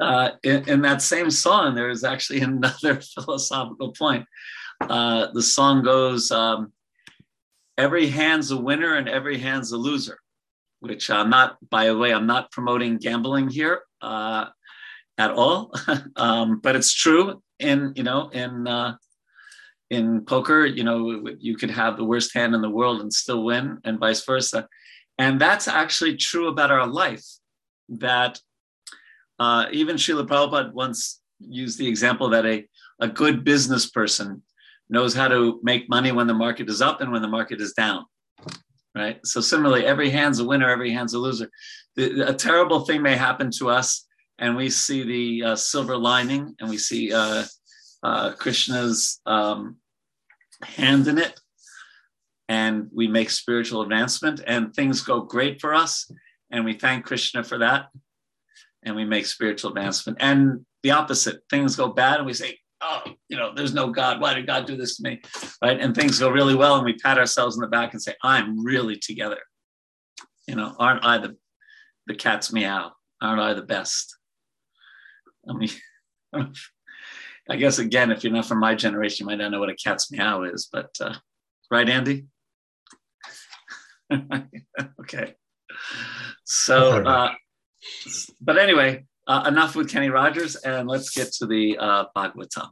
uh, in, in, that same song, there is actually another philosophical point. Uh, the song goes, um, "Every hand's a winner and every hand's a loser," which I'm not. By the way, I'm not promoting gambling here uh, at all, um, but it's true. In you know, in uh, in poker, you know, you could have the worst hand in the world and still win, and vice versa. And that's actually true about our life. That uh, even Srila Prabhupada once used the example that a, a good business person knows how to make money when the market is up and when the market is down. Right. So similarly, every hand's a winner, every hand's a loser. The, a terrible thing may happen to us, and we see the uh, silver lining, and we see uh, uh, Krishna's um, hand in it, and we make spiritual advancement, and things go great for us, and we thank Krishna for that and we make spiritual advancement. And the opposite, things go bad and we say, oh, you know, there's no God. Why did God do this to me? Right. And things go really well and we pat ourselves in the back and say, I'm really together. You know, aren't I the, the cat's meow? Aren't I the best? I mean, I guess again, if you're not from my generation, you might not know what a cat's meow is, but uh, right, Andy? okay. So, uh, but anyway, uh, enough with Kenny Rogers, and let's get to the uh, Bhagavatam.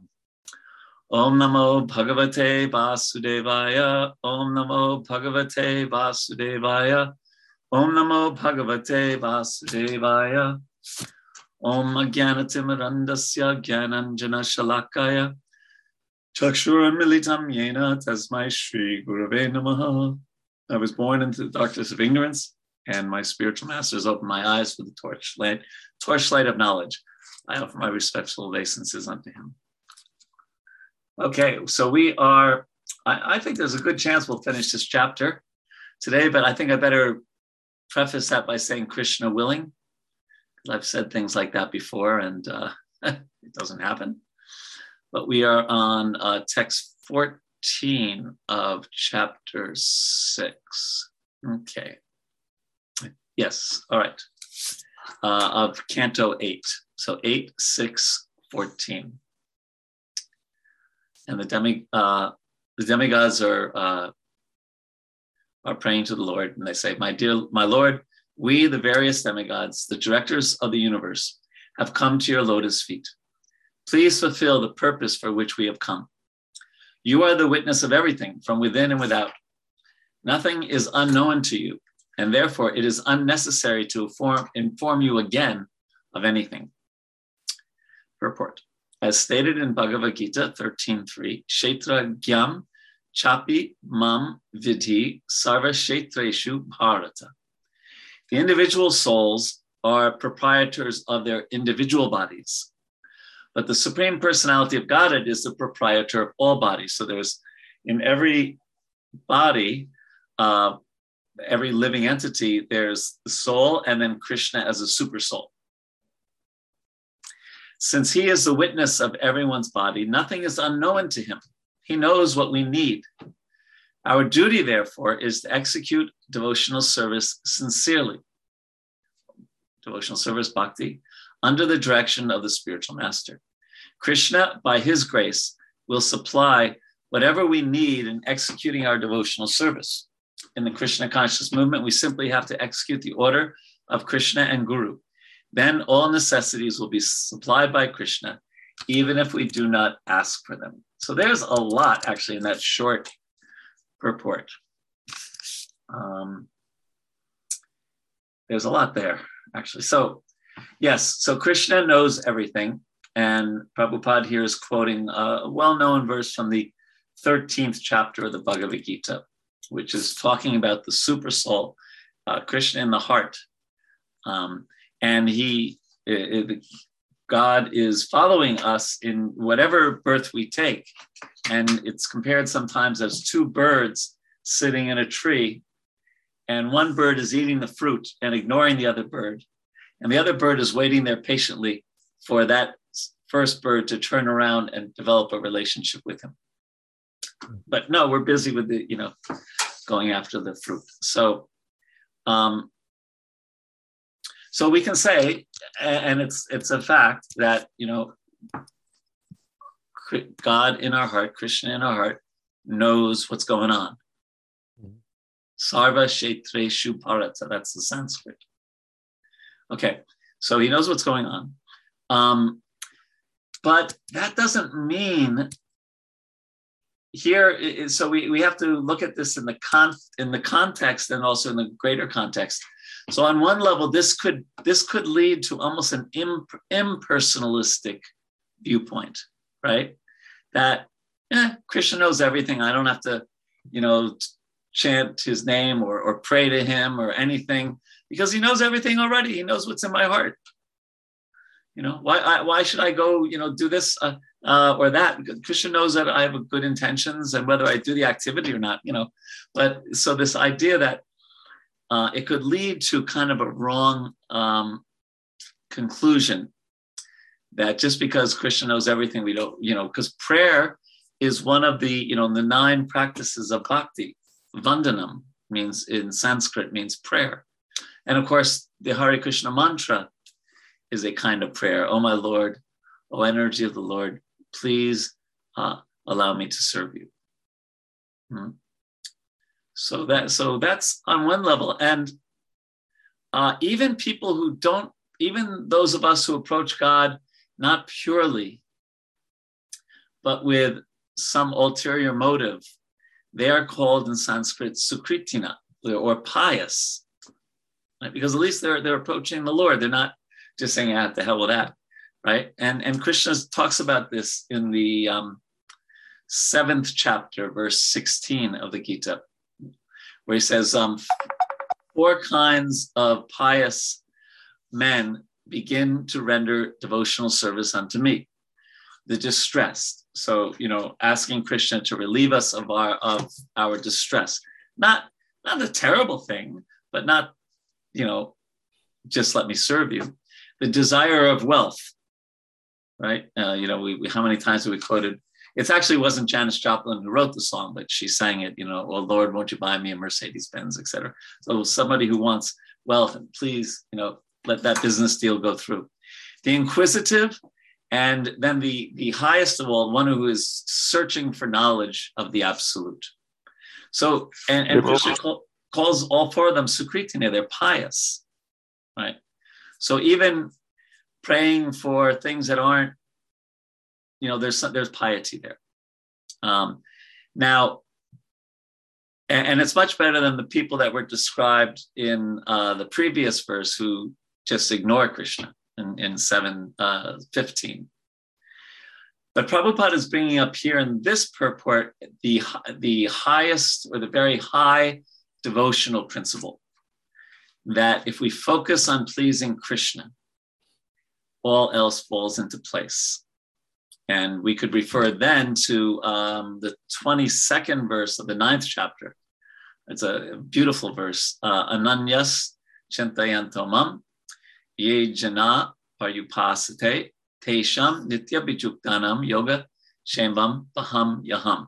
Om Namo Bhagavate Vasudevaya. Om Namo Bhagavate Vasudevaya. Om Namo Bhagavate Vasudevaya. Om Ajnanatimirandasya Jnananjana Shalakaya. Chakshuramilitam Yena Tasmai Shri Gurave Namaha. I was born into the darkness of ignorance and my spiritual masters opened my eyes for the torchlight, torchlight of knowledge. I offer my respectful obeisances unto him. Okay, so we are, I, I, think there's a good chance we'll finish this chapter today, but I think I better preface that by saying Krishna willing. I've said things like that before and uh, it doesn't happen. But we are on uh, text 14 of chapter 6. Okay. Yes, all right. Uh, of Canto 8. So 8, 6, 14. And the, demi, uh, the demigods are, uh, are praying to the Lord, and they say, My dear, my Lord, we, the various demigods, the directors of the universe, have come to your lotus feet. Please fulfill the purpose for which we have come. You are the witness of everything from within and without. Nothing is unknown to you, and therefore it is unnecessary to inform, inform you again of anything. Report. As stated in Bhagavad Gita 13.3, Kshetra Gyam Chapi Mam Vidhi Sarva Kshetreshu Bharata. The individual souls are proprietors of their individual bodies, but the Supreme Personality of Godhead is the proprietor of all bodies. So there's in every body, uh, every living entity, there's the soul and then Krishna as a super soul. Since he is the witness of everyone's body, nothing is unknown to him. He knows what we need. Our duty, therefore, is to execute devotional service sincerely. Devotional service bhakti under the direction of the spiritual master. Krishna, by his grace, will supply whatever we need in executing our devotional service in the Krishna conscious movement, we simply have to execute the order of Krishna and Guru. Then all necessities will be supplied by Krishna, even if we do not ask for them. So there's a lot actually in that short purport. Um, there's a lot there actually. So, yes, so Krishna knows everything. And Prabhupada here is quoting a well known verse from the 13th chapter of the Bhagavad Gita which is talking about the super soul, uh, Krishna in the heart. Um, and he, it, it, God is following us in whatever birth we take. And it's compared sometimes as two birds sitting in a tree, and one bird is eating the fruit and ignoring the other bird. And the other bird is waiting there patiently for that first bird to turn around and develop a relationship with him. But no, we're busy with the, you know, going after the fruit. So, um, so we can say, and it's it's a fact that you know, God in our heart, Krishna in our heart, knows what's going on. Sarva Kshetreshu Bharata, that's the Sanskrit. Okay, so he knows what's going on. Um, but that doesn't mean here so we, we have to look at this in the con in the context and also in the greater context. So on one level this could this could lead to almost an imp, impersonalistic viewpoint right? That eh, krishna knows everything. I don't have to you know chant his name or, or pray to him or anything because he knows everything already. He knows what's in my heart. You know why I, why should i go you know do this? Uh, uh, or that. Krishna knows that i have good intentions and whether i do the activity or not you know. But so this idea that uh, it could lead to kind of a wrong um, conclusion that just because krishna knows everything we don't you know because prayer is one of the you know the nine practices of bhakti. Vandanam means in sanskrit means prayer. And of course the hare krishna mantra is a kind of prayer. Oh, my Lord, oh, energy of the Lord, please uh, allow me to serve you. Hmm. So that so that's on one level, and uh, even people who don't, even those of us who approach God not purely, but with some ulterior motive, they are called in Sanskrit sukritina or pious, right? because at least they're they're approaching the Lord. They're not just saying, ah, the hell with that, right? And and Krishna talks about this in the um, seventh chapter, verse 16 of the Gita, where he says, um, four kinds of pious men begin to render devotional service unto me. The distressed. So, you know, asking Krishna to relieve us of our of our distress. Not not a terrible thing, but not, you know, just let me serve you the desire of wealth, right? Uh, you know, we, we, how many times have we quoted? It actually wasn't Janis Joplin who wrote the song, but she sang it. You know, oh Lord, won't you buy me a Mercedes Benz, etc. So somebody who wants wealth, and please, you know, let that business deal go through. The inquisitive, and then the the highest of all, one who is searching for knowledge of the absolute. So, and, and Krishna calls all four of them sukritina, they're pious, right? So even praying for things that aren't, you know, there's there's piety there. Um, now, and, and, it's much better than the people that were described in uh, the previous verse who just ignore Krishna in, in 7 uh, 15. But Prabhupada is bringing up here in this purport the, the highest or the very high devotional principle that if we focus on pleasing Krishna, all else falls into place. And we could refer then to um, the 22nd verse of the ninth chapter. It's a beautiful verse. Uh, Ananyas chintayantomam ye jana paryupasate tesham nitya bijuktanam yoga shambam baham yaham.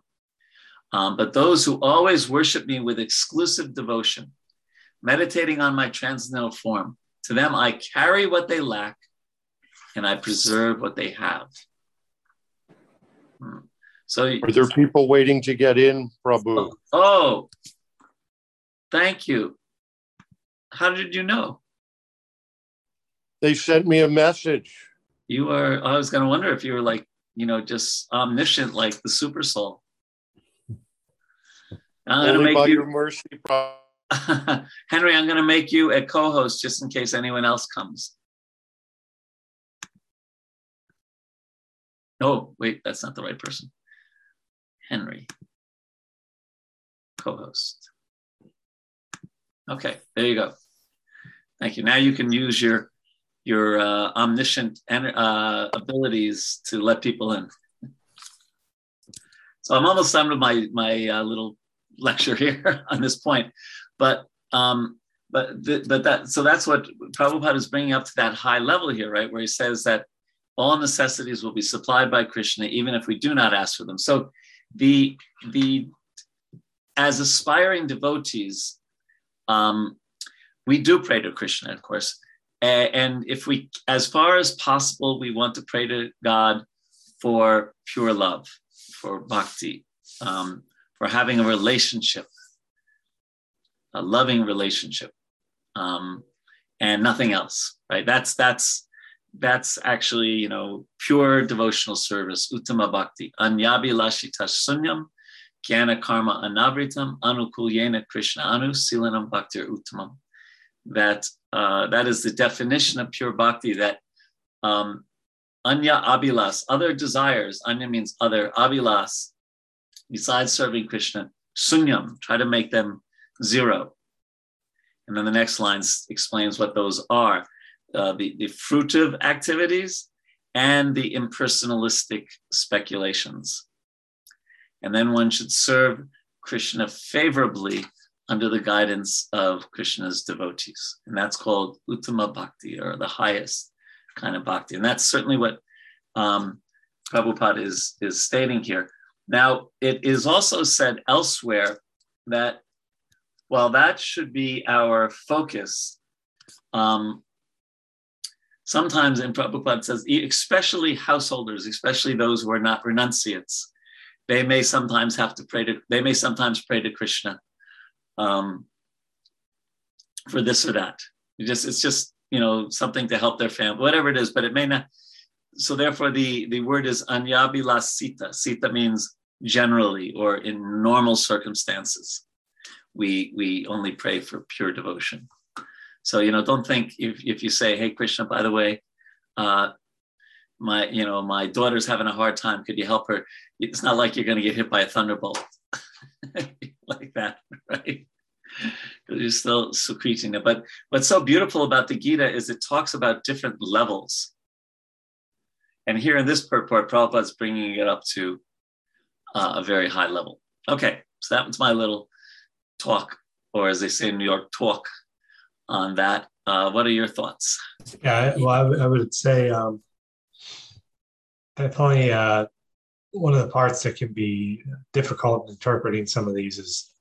Um, but those who always worship me with exclusive devotion, meditating on my transcendental form. To them, I carry what they lack and I preserve what they have. Hmm. So, are there people waiting to get in, Prabhu? Oh, oh, thank you. How did you know? They sent me a message. You are, I was going to wonder if you were like, you know, just omniscient like the super soul. I'm Only make by you, your mercy, Prabhu. Henry, I'm going to make you a co host just in case anyone else comes. Oh, wait, that's not the right person. Henry, co host. Okay, there you go. Thank you. Now you can use your your uh, omniscient uh, abilities to let people in. So I'm almost done with my my uh, little lecture here on this point. But um, but but that so that's what Prabhupada is bringing up to that high level here, right? Where he says that all necessities will be supplied by Krishna, even if we do not ask for them. So the the as aspiring devotees, um, we do pray to Krishna, of course, and if we, as far as possible, we want to pray to God for pure love, for bhakti, um, for having a relationship, a loving relationship, um, and nothing else. Right? That's that's that's actually you know pure devotional service, uttama bhakti, anyabi lashita sunyam, jnana karma anavritam, anukulyena krishna anu silanam bhaktir uttamam. That uh, that is the definition of pure bhakti. That um, anya abilas, other desires. Anya means other. Abilas, besides serving Krishna, sunyam. Try to make them zero. And then the next line explains what those are uh, the, the fruitive activities and the impersonalistic speculations. And then one should serve Krishna favorably under the guidance of Krishna's devotees. And that's called Uttama Bhakti, or the highest kind of bhakti. And that's certainly what um, Prabhupada is, is stating here. Now, it is also said elsewhere that while that should be our focus, um, sometimes in Prabhupada says, especially householders, especially those who are not renunciates, they may sometimes have to pray to, they may sometimes pray to Krishna um, for this or that. It just, it's just, you know, something to help their family, whatever it is, but it may not. So therefore the, the word is anyabila sita. Sita means generally or in normal circumstances. We, we only pray for pure devotion. So, you know, don't think if, if you say, hey, Krishna, by the way, uh, my, you know, my daughter's having a hard time. Could you help her? It's not like you're going to get hit by a thunderbolt like that, right? You're still secreting it. But what's so beautiful about the Gita is it talks about different levels. And here in this purport, Prabhupada's bringing it up to uh, a very high level. Okay, so that was my little talk, or as they say in New York, talk on that. Uh, what are your thoughts? Yeah, well, I, w- I would say um, definitely uh, one of the parts that can be difficult in interpreting some of these is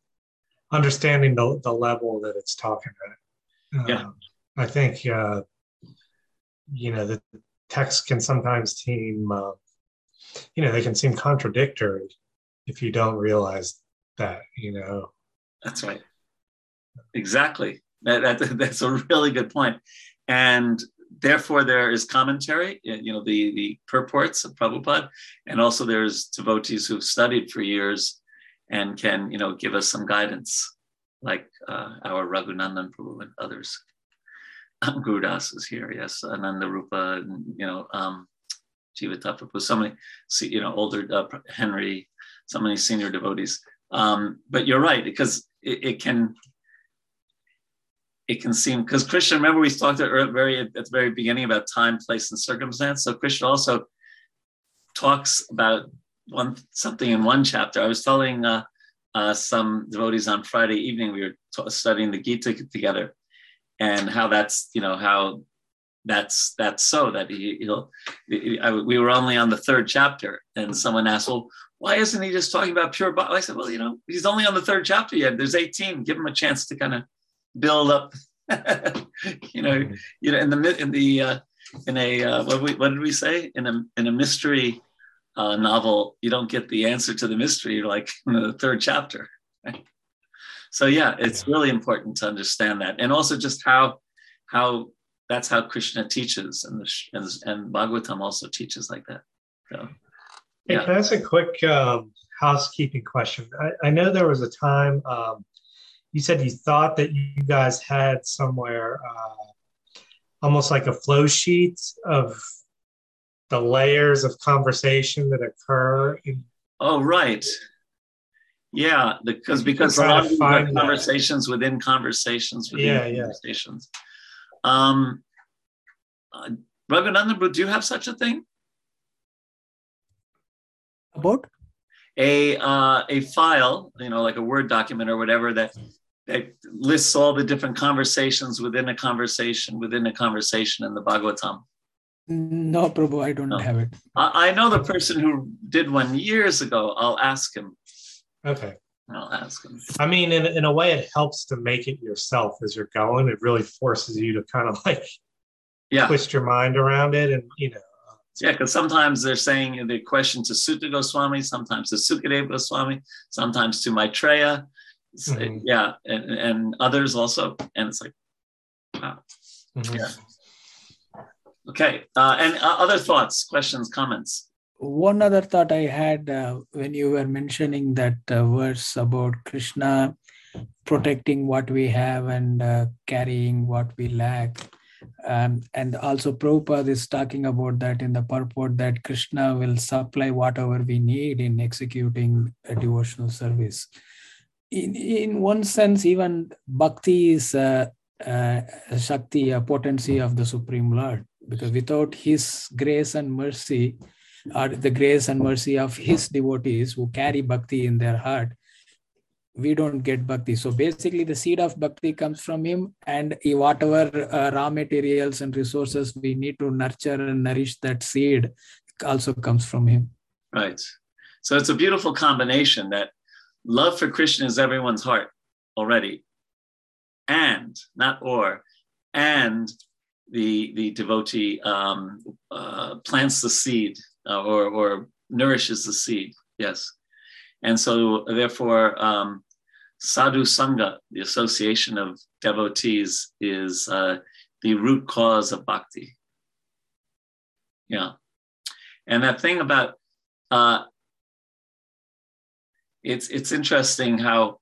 understanding the, the level that it's talking about. Yeah. Um, I think, uh, you know, the text can sometimes seem, uh, you know, they can seem contradictory if you don't realize that, you know. That's right. Exactly. That, that, that's a really good point. And therefore, there is commentary, you know, the, the purports of Prabhupada, and also there's devotees who've studied for years and can, you know, give us some guidance, like uh, our Raghunandan Prabhu and others. Um, Gurudas is here, yes, Ananda Rupa, you know, um, Jivata Prabhu, so many, you know, older uh, Henry, so many senior devotees. Um, but you're right, because it, it can it can seem because Krishna, remember we talked at very at the very beginning about time, place, and circumstance. So Krishna also talks about one something in one chapter. I was telling uh, uh, some devotees on Friday evening we were t- studying the Gita together, and how that's you know how that's that's so that he, will we were only on the third chapter, and someone asked, well, why isn't he just talking about pure bhakti? I said, well, you know, he's only on the third chapter yet. There's 18. Give him a chance to kind of build up. you know, mm-hmm. you know, in the in the uh, in a uh, what, we, what did we say in a in a mystery uh, novel, you don't get the answer to the mystery like in the third chapter. Right? So yeah, it's yeah. really important to understand that, and also just how how that's how Krishna teaches, and the, and, and Bhagavatam also teaches like that. So, yeah. Hey, can I ask a quick um, housekeeping question? I, I, know there was a time um, you said you thought that you guys had somewhere uh, almost like a flow sheet of the layers of conversation that occur in oh right yeah because because a lot of conversations that. within conversations within yeah, conversations yeah. um uh, Raghunandan, do you have such a thing about a uh, a file, you know, like a Word document or whatever that that lists all the different conversations within a conversation within a conversation in the Bhagavatam. No, Prabhu, I don't no. have it. I, I, know the person who did one years ago. I'll ask him. Okay. I'll ask him. I mean, in, in a way, it helps to make it yourself as you're going. It really forces you to kind of like Yeah. twist your mind around it, and you know. Yeah, because sometimes they're saying the question to Suta Goswami, sometimes to Sukadeva Goswami, sometimes to Maitreya. It's- Mhm. Yeah, and, and others also. And it's like, wow. Mhm. Yeah. Okay. Uh, and uh, other thoughts, questions, comments? One other thought I had uh, when you were mentioning that uh, verse about Krishna protecting what we have and uh, carrying what we lack. Um, and also Prabhupada is talking about that in the purport that Krishna will supply whatever we need in executing a devotional service. In, in one sense, even bhakti is uh, a Shakti, a potency of the Supreme Lord, because without His grace and mercy, or the grace and mercy of His devotees who carry bhakti in their heart, we don't get bhakti. So basically, the seed of bhakti comes from Him, and whatever uh, raw materials and resources we need to nurture and nourish that seed also comes from Him. Right. So it's a beautiful combination that love for Krishna is everyone's heart already, and not or, and the the devotee um, uh, plants the seed uh, or or nourishes the seed. Yes, and so therefore, um, sadhu sangha, the association of devotees, is uh, the root cause of bhakti. Yeah, and that thing about uh, it's it's interesting how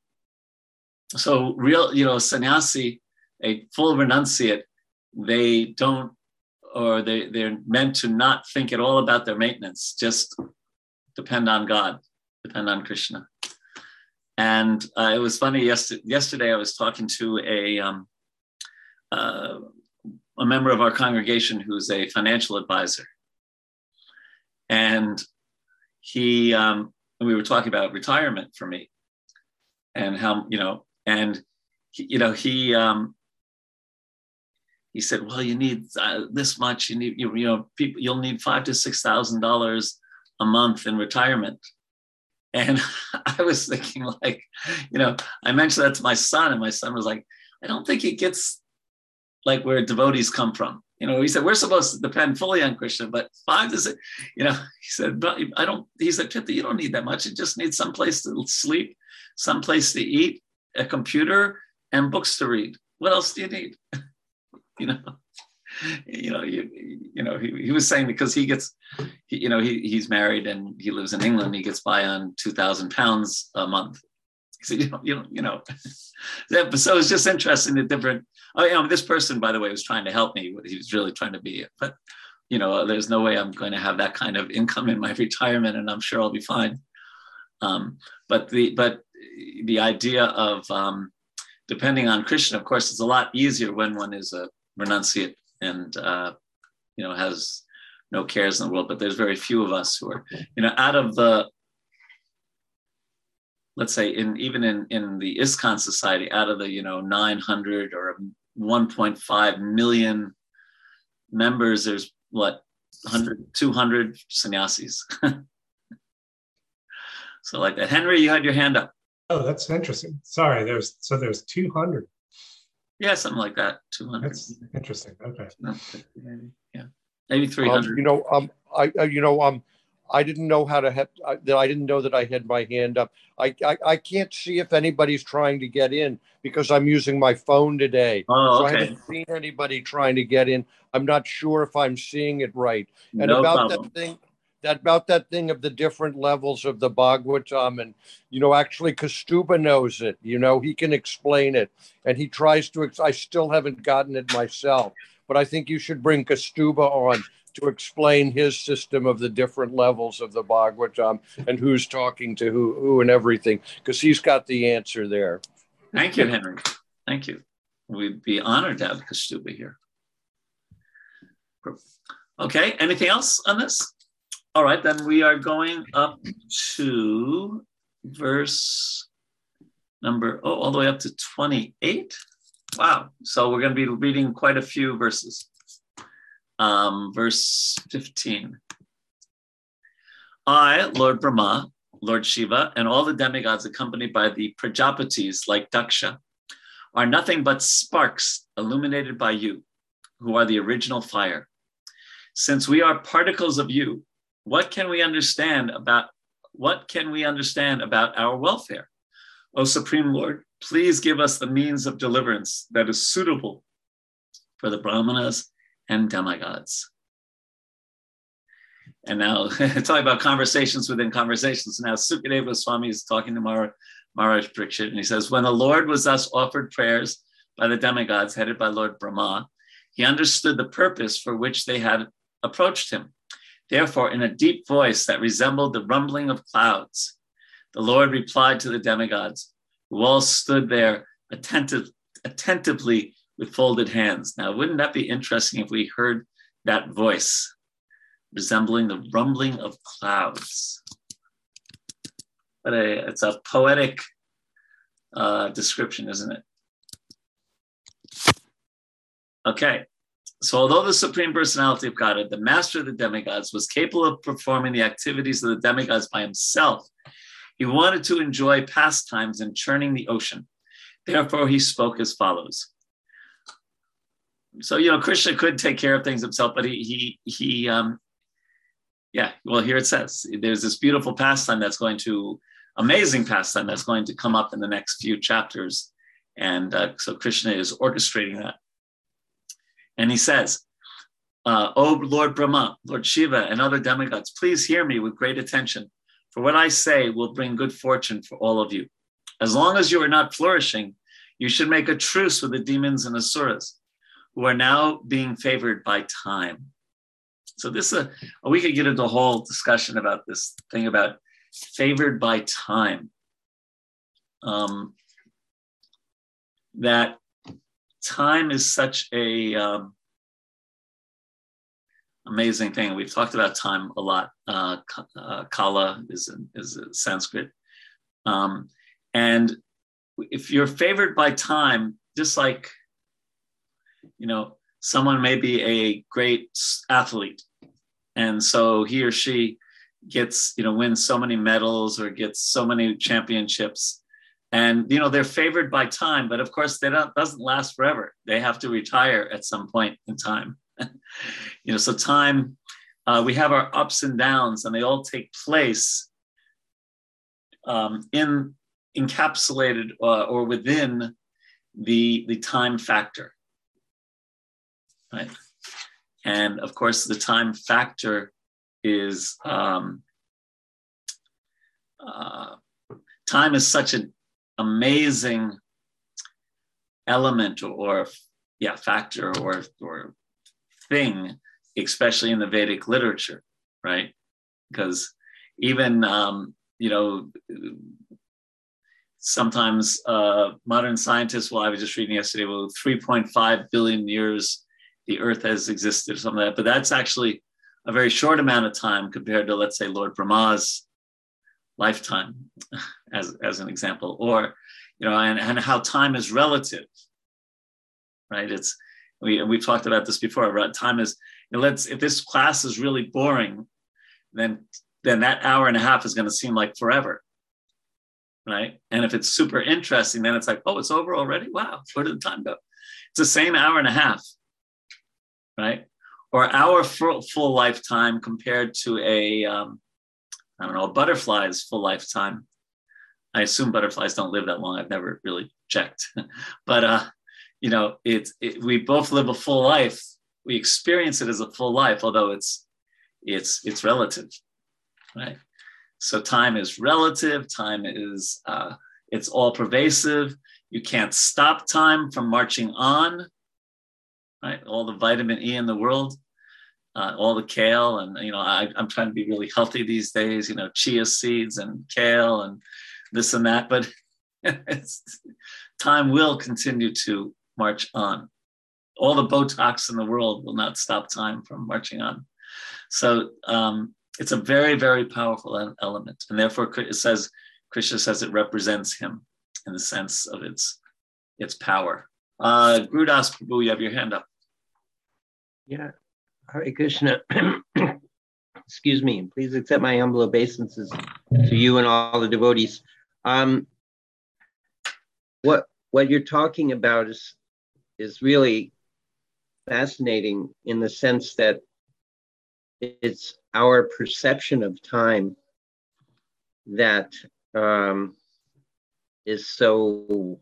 so real you know sannyasi a full renunciate they don't or they they're meant to not think at all about their maintenance just depend on god depend on krishna. And uh, it was funny yesterday, yesterday i was talking to a um, uh, a member of our congregation who's a financial advisor. And he um, we were talking about retirement for me and how you know and he, you know he um, he said well you need uh, this much. You need you, you know people you'll need five to six thousand dollars a month in retirement. And i was thinking like you know i mentioned that to my son and my son was like i don't think he gets like where devotees come from you know, he said, we're supposed to depend fully on Krishna, but five is it, you know, he said, but I don't, he said, Pipta, you don't need that much. You just need some place to sleep, some place to eat, a computer, and books to read. What else do you need? you know, you know, you, you know, he, he was saying because he gets, he, you know, he, he's married and he lives in England. He gets by on 2000 pounds a month. Said, you know, you know, you know. so it's just interesting the different, Oh, you know, this person, by the way, was trying to help me. He was really trying to be, but you know, there's no way I'm going to have that kind of income in my retirement, and I'm sure I'll be fine. Um, but the but the idea of um, depending on Krishna, of course, is a lot easier when one is a renunciate and uh, you know has no cares in the world. But there's very few of us who are, you know, out of the let's say in even in in the ISKCON society, out of the you know 900 or 1.5 million members, there's what 100, 200 sannyasis. so like that. Henry, you had your hand up. Oh, that's interesting. Sorry, there's so there's 200. Yeah, something like that. 200. That's interesting. Okay. Yeah, maybe Um, 300. you know, um, I, I, you know, um, I didn't know how to have that. I didn't know that I had my hand up. I, I, I can't see if anybody's trying to get in because I'm using my phone today. oh, So I haven't seen anybody trying to get in. I'm not sure if I'm seeing it right. And no about problem. that thing, that about that thing of the different levels of the Bhagavatam, and you know, actually, Kastuba knows it. You know, he can explain it, and he tries to. I still haven't gotten it myself, but I think you should bring Kastuba on to explain his system of the different levels of the Bhagavatam and who's talking to who, who, and everything, because he's got the answer there. Thank you, Henry. Thank you. We'd be honored to have Kastuba here. Okay, anything else on this? All right, then we are going up to verse number, oh, all the way up to 28. Wow. So we're going to be reading quite a few verses. Um, verse 15. I, Lord Brahma, Lord Shiva, and all the demigods accompanied by the Prajapatis like Daksha are nothing but sparks illuminated by you. who are the original fire. Since we are particles of you, what can we understand about what can we understand about our welfare? O Supreme Lord, please give us the means of deliverance that is suitable for the Brahmanas and demigods. And now talking about conversations within conversations. Now Sukadeva Swami is talking to Mar- Maharaj Parikshit, and he says, When the Lord was thus offered prayers by the demigods headed by Lord Brahma, he understood the purpose for which they had approached him. Therefore, in a deep voice that resembled the rumbling of clouds, the Lord replied to the demigods, who all stood there attentive, attentively with folded hands. Now, wouldn't that be interesting if we heard that voice resembling the rumbling of clouds? But a, it's a poetic uh, description, isn't it? Okay, so although the Supreme Personality of Godhead, the master of the demigods, was capable of performing the activities of the demigods by himself, he wanted to enjoy pastimes in churning the ocean. Therefore, he spoke as follows. So, you know, Krishna could take care of things himself, but he, he, he, um, yeah, well, here it says there's this beautiful pastime that's going to, amazing pastime that's going to come up in the next few chapters. And uh, so Krishna is orchestrating that. And he says, uh, O Lord Brahma, Lord Shiva, and other demigods, please hear me with great attention, for what I say will bring good fortune for all of you. As long as you are not flourishing, you should make a truce with the demons and asuras, who are now being favored by time. So this is a, we could get into a whole discussion about this thing about favored by time. Um, that time is such a um, amazing thing. We've talked about time a lot. Uh, uh, kala is is Sanskrit, um, and if you're favored by time, just like you know, someone may be a great athlete, and so he or she gets you know wins so many medals or gets so many championships. And you know they're favored by time but of course that doesn't last forever. They have to retire at some point in time. You know so time uh, we have our ups and downs and they all take place um, in encapsulated uh, or within the the time factor right? And of course the time factor is um, uh, time is such an amazing element or yeah factor or or thing especially in the vedic literature right? Because even um, you know sometimes uh, modern scientists well i was just reading yesterday well 3.5 billion years the earth has existed or something like that. But that's actually a very short amount of time compared to let's say lord brahma's lifetime as, as an example. Or you know and, and how time is relative right? It's we, we've talked about this before time is you know, let's if this class is really boring then then that hour and a half is going to seem like forever right? And if it's super interesting then it's like oh it's over already? Wow where did the time go? It's the same hour and a half right or our full, lifetime compared to a um, I don't know, a butterfly's full lifetime. I assume butterflies don't live that long. I've never really checked, but uh, you know, it's it, we both live a full life. We experience it as a full life, although it's it's it's relative, right? So time is relative. Time is uh, it's all pervasive. You can't stop time from marching on. Right, all the vitamin E in the world uh, all the kale and you know I, am trying to be really healthy these days you know chia seeds and kale and this and that but time will continue to march on. All the botox in the world will not stop time from marching on. So um, it's a very very powerful element and therefore it says krishna says it represents him in the sense of its its power uh Gurudas Prabhu, you have your hand up yeah Hare Krishna. Excuse me. Please accept my humble obeisances to you and all the devotees. Um, what what you're talking about is is really fascinating in the sense that it's our perception of time that um, is so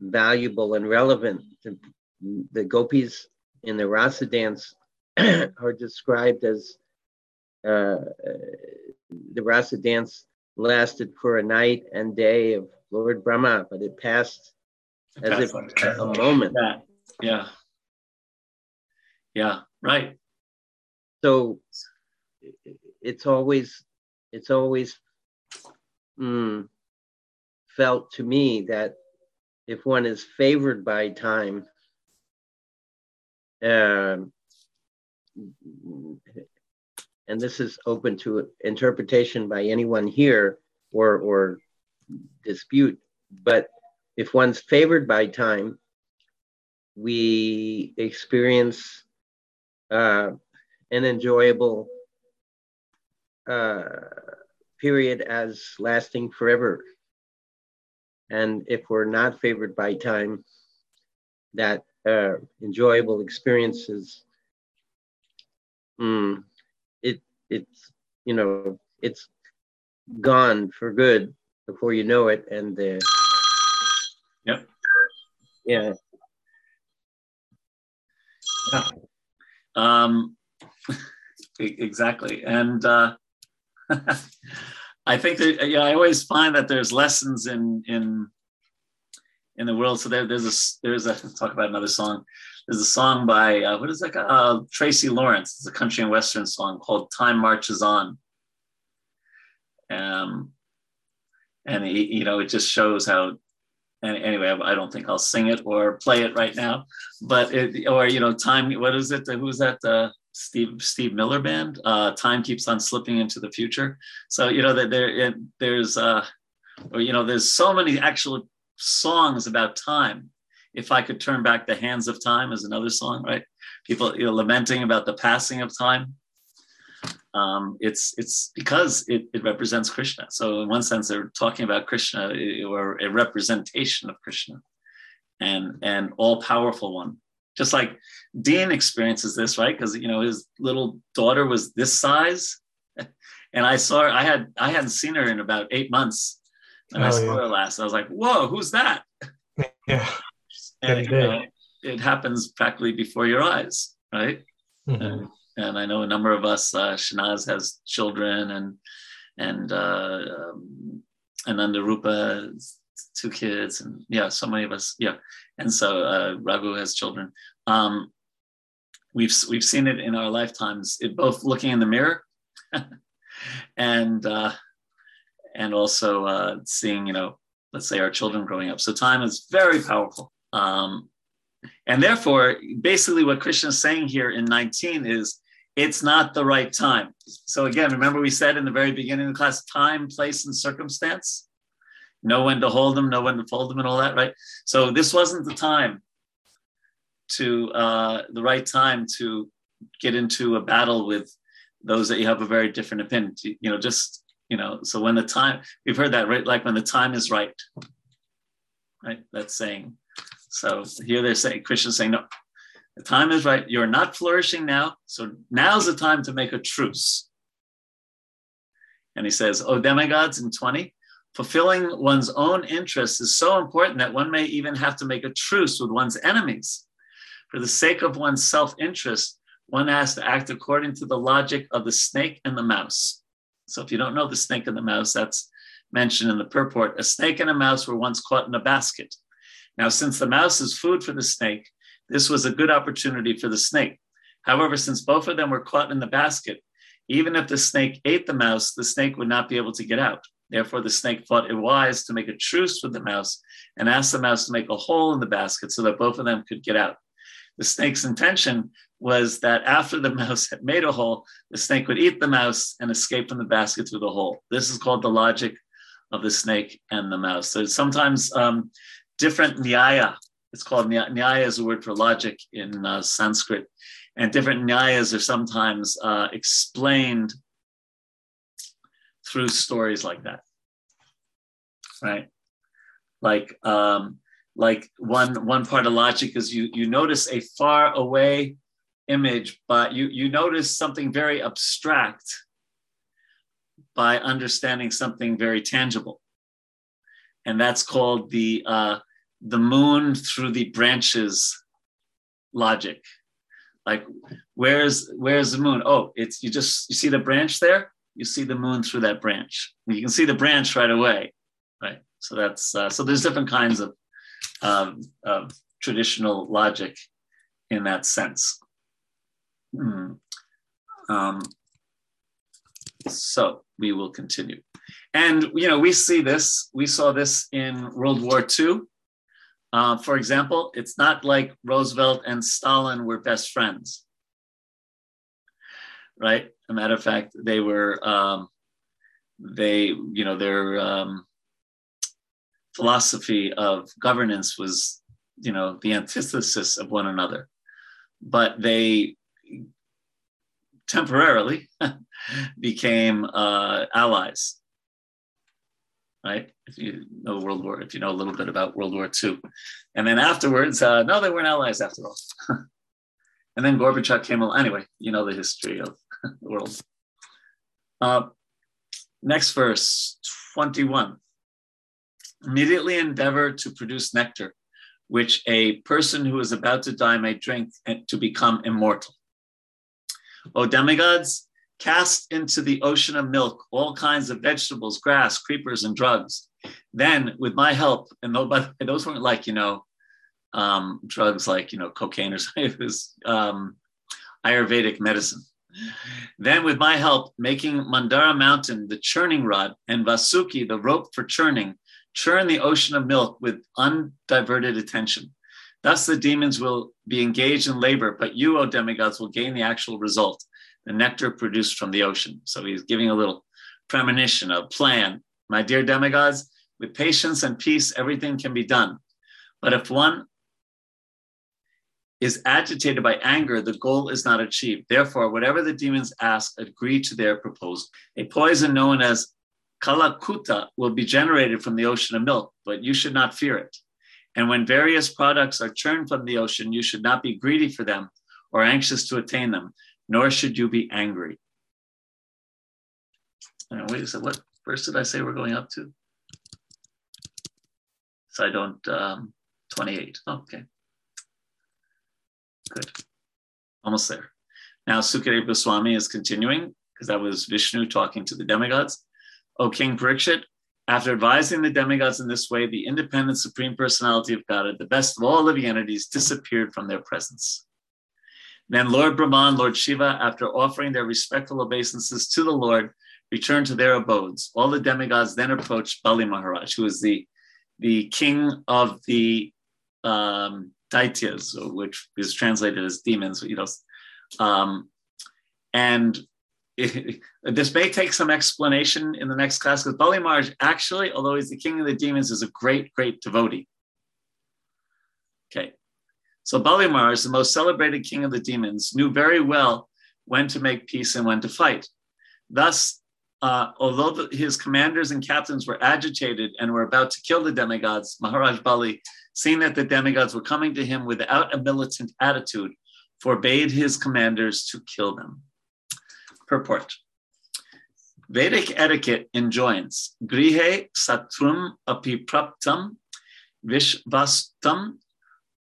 valuable and relevant. The, the gopis in the rasa dance are described as uh, the rasa dance lasted for a night and day of Lord Brahma, but it passed as if a moment. Yeah. yeah. Yeah. Right. So it's always it's always mm, felt to me that if one is favored by time, um, and this is open to interpretation by anyone here or or dispute, but if one's favored by time, we experience uh, an enjoyable uh, period as lasting forever. And if we're not favored by time, that uh, enjoyable experiences, mm, it it's you know it's gone for good before you know it, and the yep, yeah, yeah, um, exactly, and. Uh, I think that yeah, I always find that there's lessons in in in the world. So there, there's a there's a talk about another song. There's a song by uh, what is that? Uh, Tracy Lawrence. It's a country and western song called "Time Marches On." Um, and he, you know, it just shows how. And anyway, I don't think I'll sing it or play it right now, but it or you know, time. What is it? Who's that? Uh, Steve Steve Miller Band. Uh, Time keeps on slipping into the future. So you know that there there's uh, or you know there's so many actual songs about time. If I could turn back the hands of time is another song, right? People you know, lamenting about the passing of time. Um, it's it's because it, it represents Krishna. So in one sense, they're talking about Krishna or a representation of Krishna, and and all powerful one just like Dean experiences this, right? Because you know his little daughter was this size, and I saw her. I had I hadn't seen her in about eight months, and oh, I saw yeah. her last. I was like, "Whoa, who's that?" Yeah, and you know, it happens practically before your eyes, right? Mm-hmm. And, and, I know a number of us. Uh, Shanaz has children, and and uh, um, and Rupa two kids, and yeah, so many of us, yeah. And so uh, Raghu has children. Um, we've we've seen it in our lifetimes. It both looking in the mirror, and uh, and also uh, seeing, you know, let's say our children growing up. So time is very powerful. Um, and therefore, basically, what Krishna is saying here in 19 is it's not the right time. So, again, remember we said in the very beginning of the class time, place, and circumstance know when to hold them, know when to fold them, and all that, right? So this wasn't the time to uh, the right time to get into a battle with those that you have a very different opinion. You know, just you know. So when the time we've heard that right, like when the time is right, right? That's saying. So here they're saying Krishna's saying no. The time is right. You're not flourishing now. So now's the time to make a truce. And he says, Oh, demigods in 20, Fulfilling one's own interests is so important that one may even have to make a truce with one's enemies. For the sake of one's self interest, one has to act according to the logic of the snake and the mouse. So, if you don't know the snake and the mouse, that's mentioned in the purport. A snake and a mouse were once caught in a basket. Now, since the mouse is food for the snake, this was a good opportunity for the snake. However, since both of them were caught in the basket, even if the snake ate the mouse, the snake would not be able to get out. Therefore, the snake thought it wise to make a truce with the mouse and ask the mouse to make a hole in the basket so that both of them could get out. The snake's intention was that after the mouse had made a hole, the snake would eat the mouse and escape from the basket through the hole. This is called the logic of the snake and the mouse. So sometimes um, different nyaya, it's called nyaya is a word for logic in uh, Sanskrit, and different nyayas are sometimes uh, explained through stories like that right like um, like one one part of logic is you you notice a far away image, but you you notice something very abstract by understanding something very tangible, and that's called the uh, the moon through the branches logic. Like, where's where's the moon? Oh, it's you just you see the branch there. You see the moon through that branch. You can see the branch right away, right? So that's uh, so there's different kinds of um, of traditional logic in that sense. Hmm. Um, so we will continue. And, you know, we see this, we saw this in World War II. Uh, for example, it's not like Roosevelt and Stalin were best friends, right? A matter of fact, they were, um, they, you know, their um, philosophy of governance was, you know, the antithesis of one another. But they temporarily became uh, allies right? If you know World War, if you know a little bit about World War II. And then afterwards, uh, no, they weren't allies after all. and then Gorbachev came along. Anyway, you know the history of world. Uh, next verse, 21. Immediately endeavor to produce nectar, which a person who is about to die may drink to become immortal. O demigods, Cast into the ocean of milk all kinds of vegetables, grass, creepers, and drugs. Then, with my help, and those weren't like, you know, um, drugs like, you know, cocaine or something, it was um, Ayurvedic medicine. Then, with my help, making Mandara Mountain the churning rod and Vasuki the rope for churning, churn the ocean of milk with undiverted attention. Thus, the demons will be engaged in labor, but you, O demigods, will gain the actual result the nectar produced from the ocean. So he's giving a little premonition, a plan. My dear demigods, with patience and peace, everything can be done. But if one is agitated by anger, the goal is not achieved. Therefore, whatever the demons ask, agree to their proposal. A poison known as kalakuta will be generated from the ocean of milk, but you should not fear it. And when various products are churned from the ocean, you should not be greedy for them or anxious to attain them, nor should you be angry. wait a second, what verse did I say we're going up to? So I don't, um, 28. Oh, okay. Good. Almost there. Now, Sukadeva Goswami is continuing because that was Vishnu talking to the demigods. O King Parikshit, after advising the demigods in this way, the independent Supreme Personality of God, the best of all living entities, disappeared from their presence. Then Lord Brahman, Lord Shiva, after offering their respectful obeisances to the Lord, returned to their abodes. All the demigods then approached Bali Maharaj, who was the, the king of the um, Daityas, which is translated as demons, you know. Um, and it, this may take some explanation in the next class because Bali Maharaj actually, although he's the king of the demons, is a great, great devotee. Okay. So Bali Maharaj, the most celebrated king of the demons, knew very well when to make peace and when to fight. Thus, uh, although the, his commanders and captains were agitated and were about to kill the demigods, Maharaj Bali, seeing that the demigods were coming to him without a militant attitude, forbade his commanders to kill them. Purport. Vedic etiquette enjoins grihe satrum apipraptam vishvastam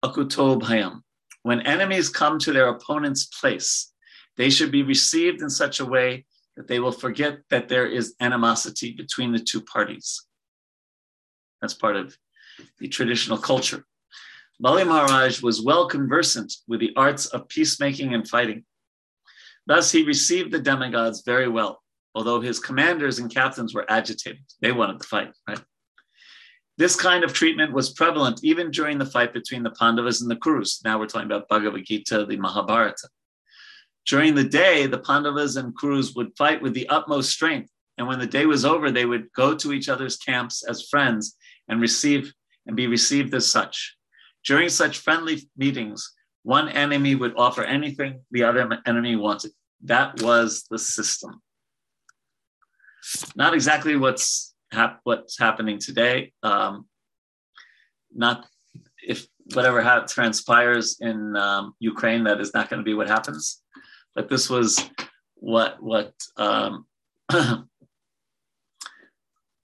akutobhayam. When enemies come to their opponent's place, they should be received in such a way that they will forget that there is animosity between the two parties. That's part of the traditional culture. Bali Maharaj was well conversant with the arts of peacemaking and fighting. Thus, he received the demigods very well, although his commanders and captains were agitated. They wanted to fight, right? This kind of treatment was prevalent even during the fight between the Pandavas and the Kurus. Now we're talking about Bhagavad Gita, the Mahabharata. During the day, the Pandavas and Kurus would fight with the utmost strength. And when the day was over, they would go to each other's camps as friends and receive and be received as such. During such friendly meetings, one enemy would offer anything the other enemy wanted. That was the system. Not exactly what's hap- what's happening today. Um, not if whatever ha- transpires in um, Ukraine, that is not going to be what happens. But this was what what um,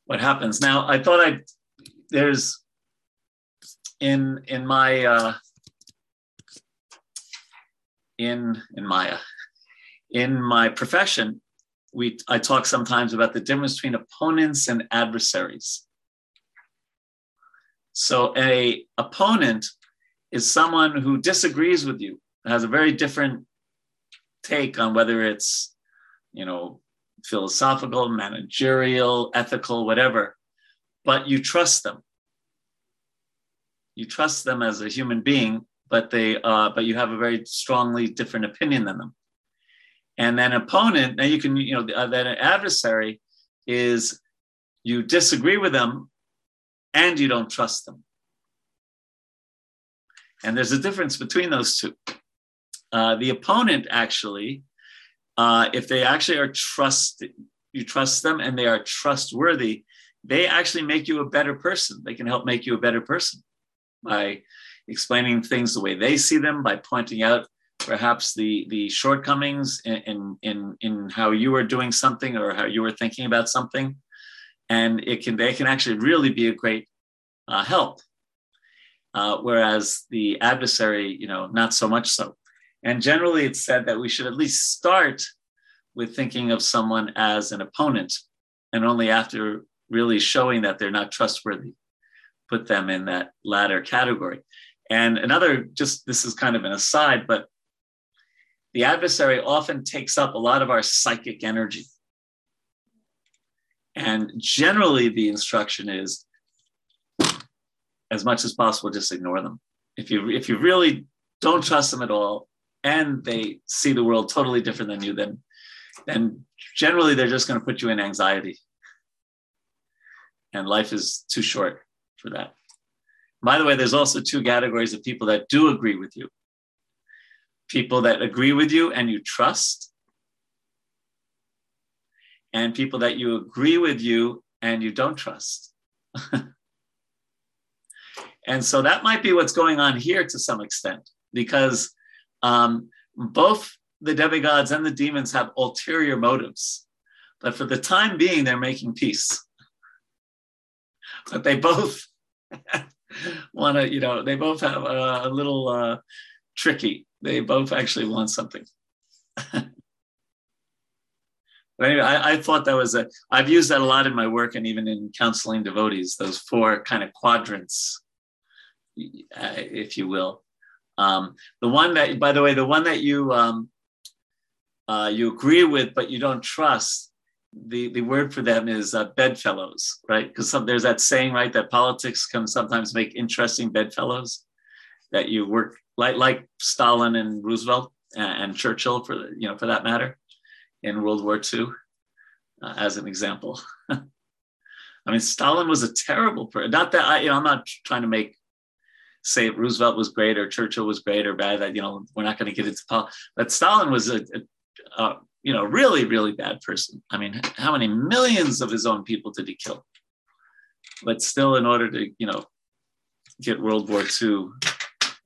what happens. Now, I thought I there's in in my uh, in in Maya in my profession, we I talk sometimes about the difference between opponents and adversaries. So a opponent is someone who disagrees with you, has a very different take on whether it's, you know, philosophical, managerial, ethical, whatever, but you trust them. You trust them as a human being, but they uh, but you have a very strongly different opinion than them. And then opponent, now you can, you know, uh, then an adversary is you disagree with them and you don't trust them. And there's a difference between those two. Uh, the opponent actually, uh, if they actually are trust, you trust them and they are trustworthy, they actually make you a better person. They can help make you a better person by explaining things the way they see them, by pointing out perhaps the the shortcomings in in in how you are doing something or how you are thinking about something, and it can they can actually really be a great uh, help. Uh, whereas the adversary, you know, not so much so. And generally, it's said that we should at least start with thinking of someone as an opponent, and only after really showing that they're not trustworthy, put them in that latter category. And another, just this is kind of an aside, but the adversary often takes up a lot of our psychic energy. And generally, the instruction is as much as possible, just ignore them. If you if you really don't trust them at all, and they see the world totally different than you, then then generally they're just going to put you in anxiety. And life is too short for that. By the way, there's also two categories of people that do agree with you people that agree with you and you trust, and people that you agree with you and you don't trust. and so that might be what's going on here to some extent, because um, both the demigods and the demons have ulterior motives. But for the time being, they're making peace. But they both want to, you know, they both have a, a little uh, tricky they both actually want something. but anyway, I, I, thought that was a, I've used that a lot in my work and even in counseling devotees, those four kind of quadrants, uh, if you will. Um, the one that, by the way, the one that you, um, uh, you agree with, but you don't trust, the, the word for them is uh, bedfellows, right? Because there's that saying, right, that politics can sometimes make interesting bedfellows that you work like like Stalin and Roosevelt and, and Churchill for you know for that matter in World War II uh, as an example. I mean, Stalin was a terrible person. Not that I, you know, I'm not trying to make say Roosevelt was great or Churchill was great or bad. That you know, we're not going to get into politics. But Stalin was a, a, a, you know really really bad person. I mean, how many millions of his own people did he kill? But still, in order to you know get World War II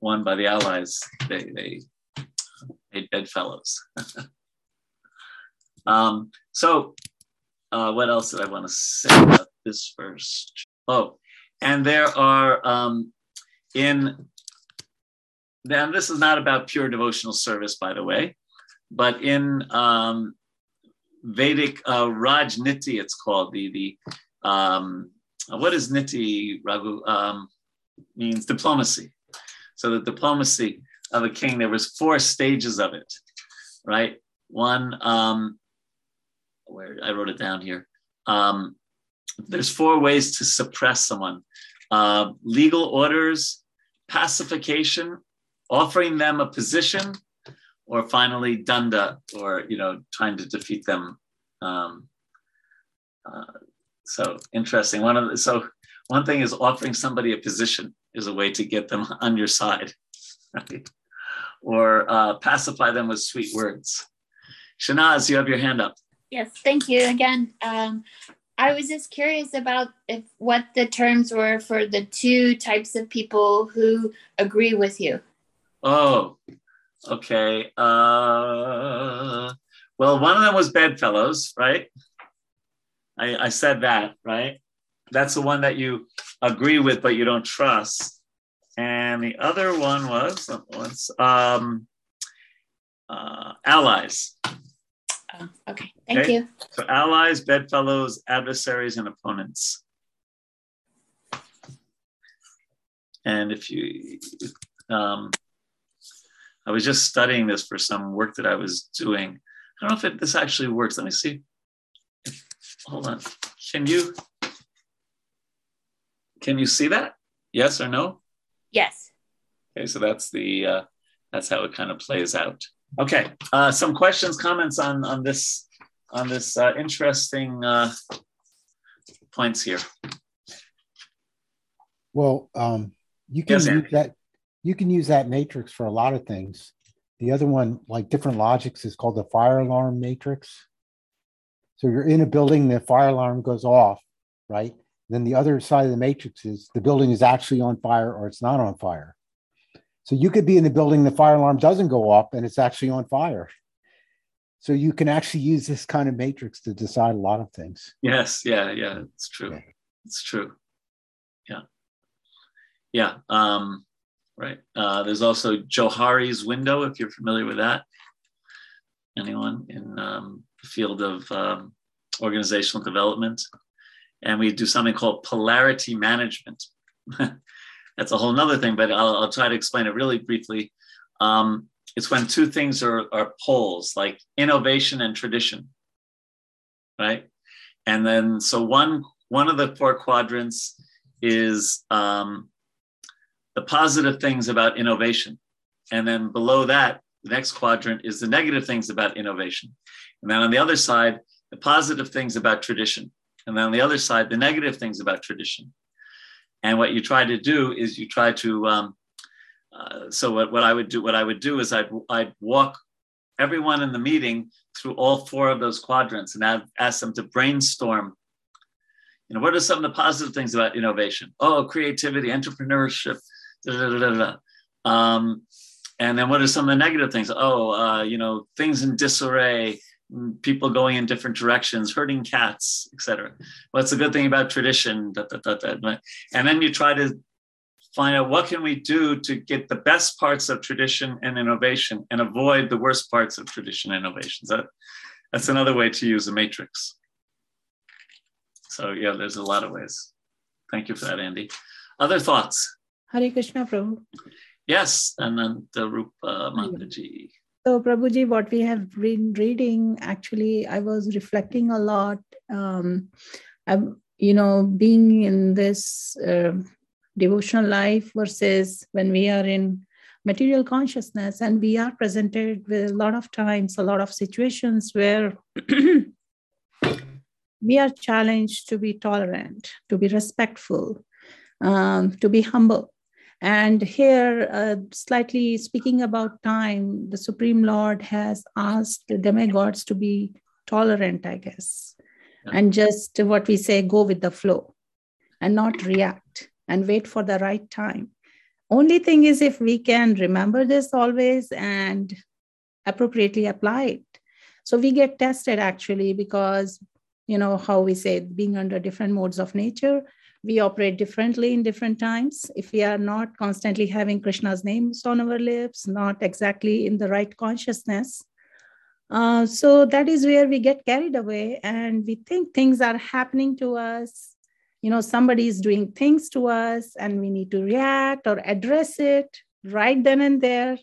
won by the Allies. They, they made bedfellows. um, so, uh, what else did I want to say about this first? Oh, and there are um, in, then this is not about pure devotional service, by the way, but in um, Vedic uh, Rajniti, it's called the the um, what is niti Raghu um, means diplomacy. So the diplomacy of a king, there was four stages of it, right? One, um, where I wrote it down here. Um, there's four ways to suppress someone: uh, legal orders, pacification, offering them a position, or finally danda, or you know, trying to defeat them. Um, uh, so interesting. One of the, so one thing is offering somebody a position is a way to get them on your side, right? Or uh, pacify them with sweet words. Shanaz, you have your hand up. Yes, thank you again. Um, I was just curious about if what the terms were for the two types of people who agree with you. Oh, okay. Uh, well, one of them was Bedfellows, right? I, I said that, right? That's the one that you agree with, but you don't trust. And the other one was, um, uh, allies. Oh, okay, thank okay? you. So allies, bedfellows, adversaries, and opponents. And if you, um, I was just studying this for some work that I was doing. I don't know if it, this actually works. Let me see. Hold on. Can you can you see that? Yes or no? Yes. Okay, so that's the uh, that's how it kind of plays out. Okay, uh, some questions, comments on on this on this uh, interesting uh, points here. Well, um, you can yes, use that you can use that matrix for a lot of things. The other one, like different logics, is called the fire alarm matrix. So you're in a building, the fire alarm goes off, right? Then the other side of the matrix is the building is actually on fire or it's not on fire. So you could be in the building, the fire alarm doesn't go off and it's actually on fire. So you can actually use this kind of matrix to decide a lot of things. Yes, yeah, yeah, it's true. Yeah. It's true. Yeah. Yeah. Um, right. Uh, there's also Johari's window, if you're familiar with that. Anyone in um, the field of um, organizational development? And we do something called polarity management. that's a whole nother thing, but I'll, I'll try to explain it really briefly. Um, it's when two things are, are poles, like innovation and tradition, right? And then, so one one of the four quadrants is um, the positive things about innovation, and then below that, the next quadrant is the negative things about innovation, and then on the other side, the positive things about tradition, and then on the other side, the negative things about tradition. And what you try to do is you try to, um, uh, so what, what I would do, what I would do is I'd, I'd walk everyone in the meeting through all four of those quadrants and I'd ask them to brainstorm. You know, what are some of the positive things about innovation? Oh, creativity, entrepreneurship, da, da, da, um, and then what are some of the negative things? Oh, uh, you know, things in disarray, people going in different directions, herding cats, etc. What's the good thing about tradition? Da, da, da, and then you try to find out what can we do to get the best parts of tradition and innovation and avoid the worst parts of tradition and innovations. That, that's another way to use a matrix. So yeah, there's a lot of ways. Thank you for that, Andy. Other thoughts? Hare Krishna, Prabhu. Yes, and then the Rupa Mataji. So, Prabhuji, what we have been reading, actually, I was reflecting a lot. Um, I'm, you know, being in this uh, devotional life versus when we are in material consciousness and we are presented with a lot of times, a lot of situations where we are challenged to be tolerant, to be respectful, um, to be humble. And here, uh, slightly speaking about time, the Supreme Lord has asked the demigods to be tolerant, I guess, yeah. and just what we say, go with the flow and not react and wait for the right time. Only thing is, if we can remember this always and appropriately apply it. So we get tested actually because, you know, how we say, being under different modes of nature, we operate differently in different times. If we are not constantly having Krishna's names on our lips, not exactly in the right consciousness, uh, so that is where we get carried away and we think things are happening to us. You know, somebody is doing things to us and we need to react or address it right then and there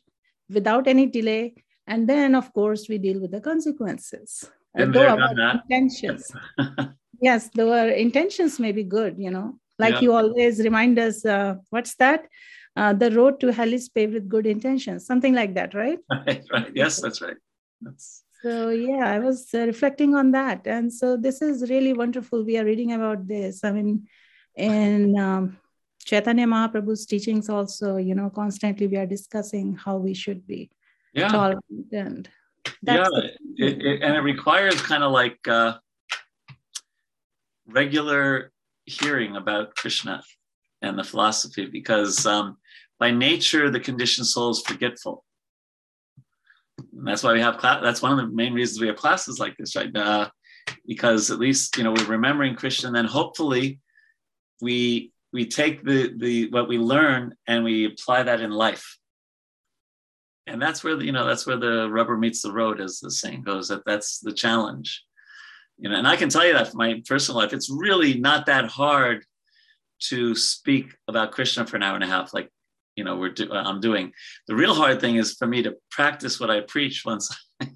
without any delay. And then, of course, we deal with the consequences. And Although our intentions. yes the intentions may be good you know. Like yeah. you always remind us uh, what's that? Uh, the road to hell is paved with good intentions something like that right? Right, right. yes that's right. That's... so yeah i was uh, reflecting on that. And so this is really wonderful. We are reading about this. I mean in um, chaitanya mahaprabhu's teachings also you know constantly we are discussing how we should be yeah. tolerant. And yeah it, it, and it requires kind of like uh, regular hearing about Krishna and the philosophy because um, by nature the conditioned soul is forgetful. And that's why we have class. That's one of the main reasons we have classes like this, right? Uh, because at least you know we're remembering Krishna, and then hopefully we we take the the what we learn and we apply that in life. And that's where the, you know that's where the rubber meets the road, as the saying goes. That that's the challenge. You know, and I can tell you that from my personal life, it's really not that hard to speak about Krishna for an hour and a half, like you know we're do, I'm doing. The real hard thing is for me to practice what I preach once I,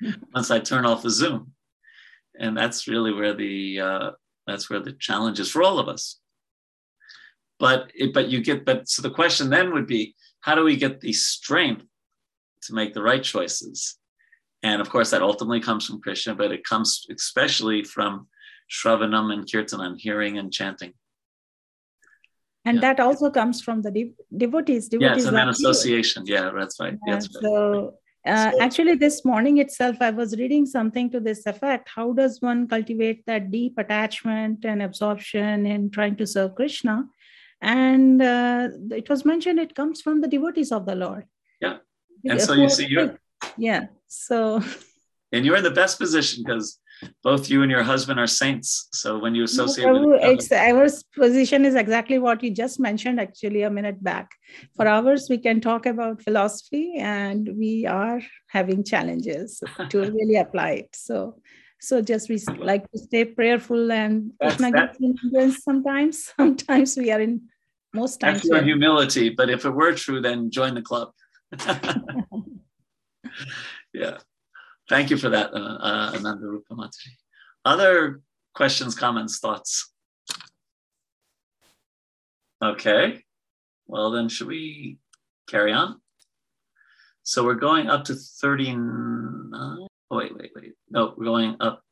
once I turn off the Zoom, and that's really where the uh, that's where the challenge is for all of us. But it, but you get but so the question then would be how do we get the strength to make the right choices? And of course, that ultimately comes from Krishna, but it comes especially from Shravanam and Kirtanam, hearing and chanting. And yeah. that also comes from the de- devotees. devotees. Yeah, it's an association. Yeah, that's right. Yeah, that's right. So, uh, actually, this morning itself, I was reading something to this effect. How does one cultivate that deep attachment and absorption in trying to serve Krishna? And uh, it was mentioned it comes from the devotees of the Lord. Yeah. And so you see, you're, yeah so. And you're in the best position because both you and your husband are saints. So when you associate it's our position is exactly what you just mentioned actually a minute back. For hours we can talk about philosophy and we are having challenges to really apply it. So so just we like to stay prayerful and sometimes sometimes we are in most times that's your humility but if it were true then join the club yeah. Thank you for that, uh, uh, Ananda Rupamataji. Other questions, comments, thoughts? Okay. Well, then, should we carry on? So we're going up to 39. Oh, wait, wait, wait. No, we're going up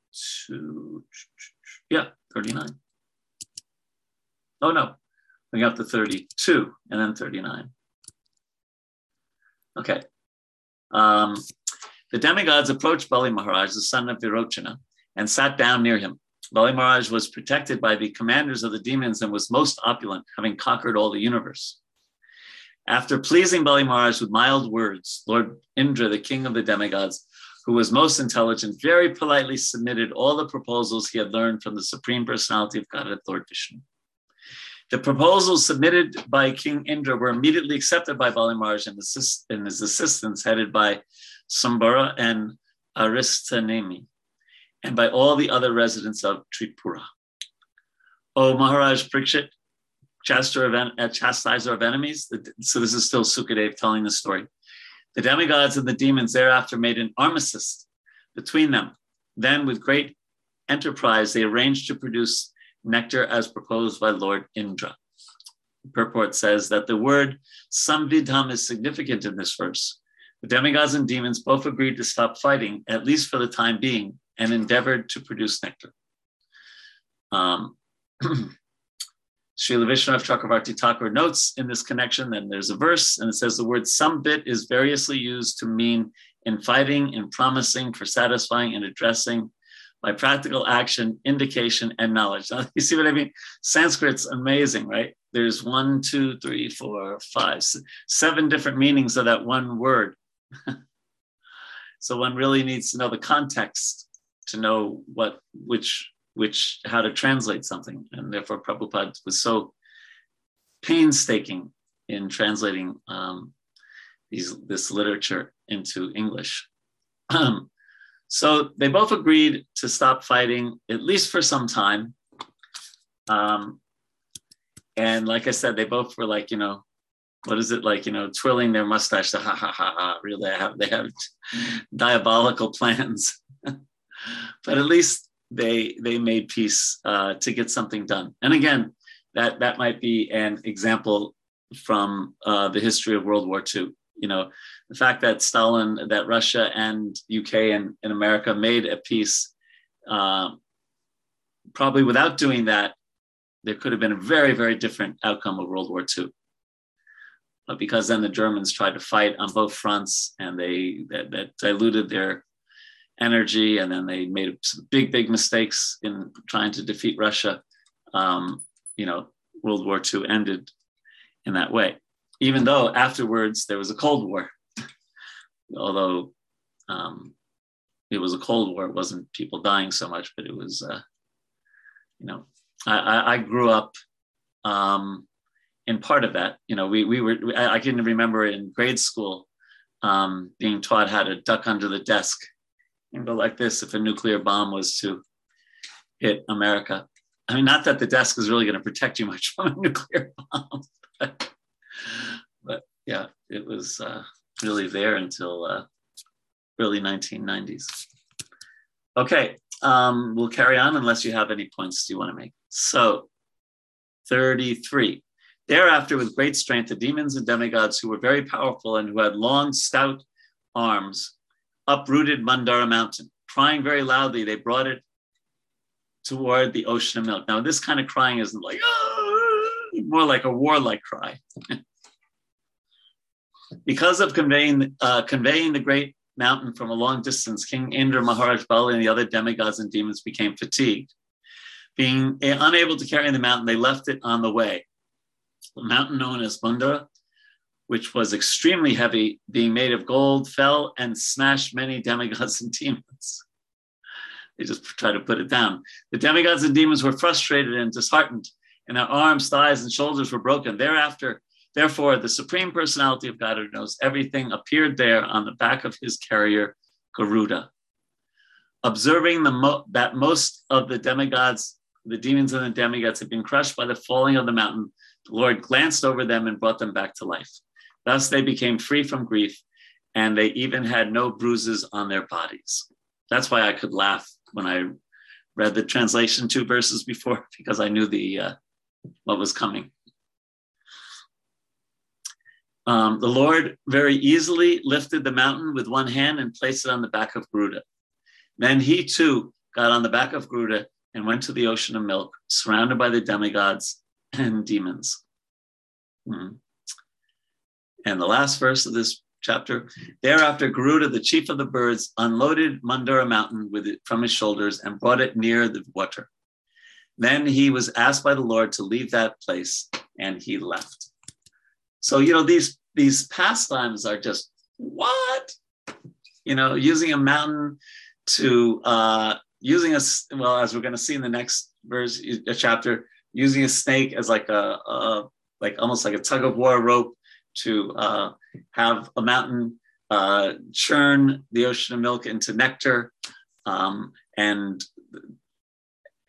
to, yeah, 39. Oh, no. We got to 32 and then 39. Okay. Um, the demigods approached Bali Maharaj, the son of Virochana, and sat down near him. Bali Maharaj was protected by the commanders of the demons and was most opulent, having conquered all the universe. After pleasing Bali Maharaj with mild words, Lord Indra, the king of the demigods, who was most intelligent, very politely submitted all the proposals he had learned from the Supreme Personality of Godhead, Lord Vishnu. The proposals submitted by King Indra were immediately accepted by Bali Maharaj and, assist- and his assistants, headed by Sambara and Aristanemi, and by all the other residents of Tripura. O Maharaj Parikshit, chastiser of, uh, chastiser of enemies. So this is still Sukadev telling the story. The demigods and the demons thereafter made an armistice between them. Then, with great enterprise, they arranged to produce nectar as proposed by Lord Indra. Purport says that the word samvidam is significant in this verse. The demigods and demons both agreed to stop fighting, at least for the time being, and endeavored to produce nectar. Um, Srila Chakravarti Thakur notes in this connection, then there's a verse, and it says the word sambit is variously used to mean in fighting, in promising, for satisfying, and addressing, by practical action, indication, and knowledge. Now, you see what I mean? Sanskrit's amazing, right? There's one, two, three, four, five, seven different meanings of that one word. so one really needs to know the context to know what, which, which, how to translate something. And therefore, Prabhupada was so painstaking in translating um, these, this literature into English. So they both agreed to stop fighting, at least for some time. Um, and like I said, they both were like, you know, what is it like, you know, twirling their mustache ha ha ha ha. Really, they have they have diabolical plans, but at least they they made peace uh, to get something done. And again, that that might be an example from uh, the history of World War II. You know, the fact that Stalin, that Russia and UK and, and America made a peace, uh, probably without doing that, there could have been a very, very different outcome of World War II. But because then the Germans tried to fight on both fronts and they that, that diluted their energy, and then they made some big, big mistakes in trying to defeat Russia. Um, you know, World War II ended in that way, even though afterwards there was a Cold War. Although um, it was a Cold War, it wasn't people dying so much, but it was, uh, you know, I, I, I grew up um, in part of that. You know, we, we were, I, I can remember in grade school um, being taught how to duck under the desk and go like this if a nuclear bomb was to hit America. I mean, not that the desk is really going to protect you much from a nuclear bomb, but, but yeah, it was uh, really there until uh, early 1990s. Okay, um, we'll carry on unless you have any points you want to make. So, 33. Thereafter, with great strength, the demons and demigods who were very powerful and who had long, stout arms uprooted Mandara mountain. Crying very loudly, they brought it toward the ocean of milk. Now, this kind of crying isn't like, oh, more like a warlike cry. because of conveying, uh, conveying the great mountain from a long distance, King Indra, Maharaj Bali, and the other demigods and demons became fatigued. Being unable to carry the mountain, they left it on the way the mountain known as Mandara, which was extremely heavy, being made of gold, fell and smashed many demigods and demons. They just tried to put it down. The demigods and demons were frustrated and disheartened, and their arms, thighs, and shoulders were broken. Thereafter, therefore, the Supreme Personality of God who knows everything appeared there on the back of his carrier, Garuda. Observing mo- that most of the demigods, the demons and the demigods, had been crushed by the falling of the mountain, the Lord glanced over them and brought them back to life. Thus they became free from grief, and they even had no bruises on their bodies. That's why I could laugh when I read the translation two verses before, because I knew the uh, what was coming. Um, the Lord very easily lifted the mountain with one hand and placed it on the back of Garuda. Then he too got on the back of Garuda and went to the ocean of milk, surrounded by the demigods and demons. Hmm. And the last verse of this chapter thereafter Garuda, the chief of the birds, unloaded Mandara mountain with it from his shoulders and brought it near the water. Then he was asked by the Lord to leave that place, and he left. So you know these these pastimes are just what you know using a mountain to uh, using a well as we're going to see in the next verse a chapter using a snake as like a, a like almost like a tug of war rope to uh, have a mountain uh, churn the ocean of milk into nectar. Um, and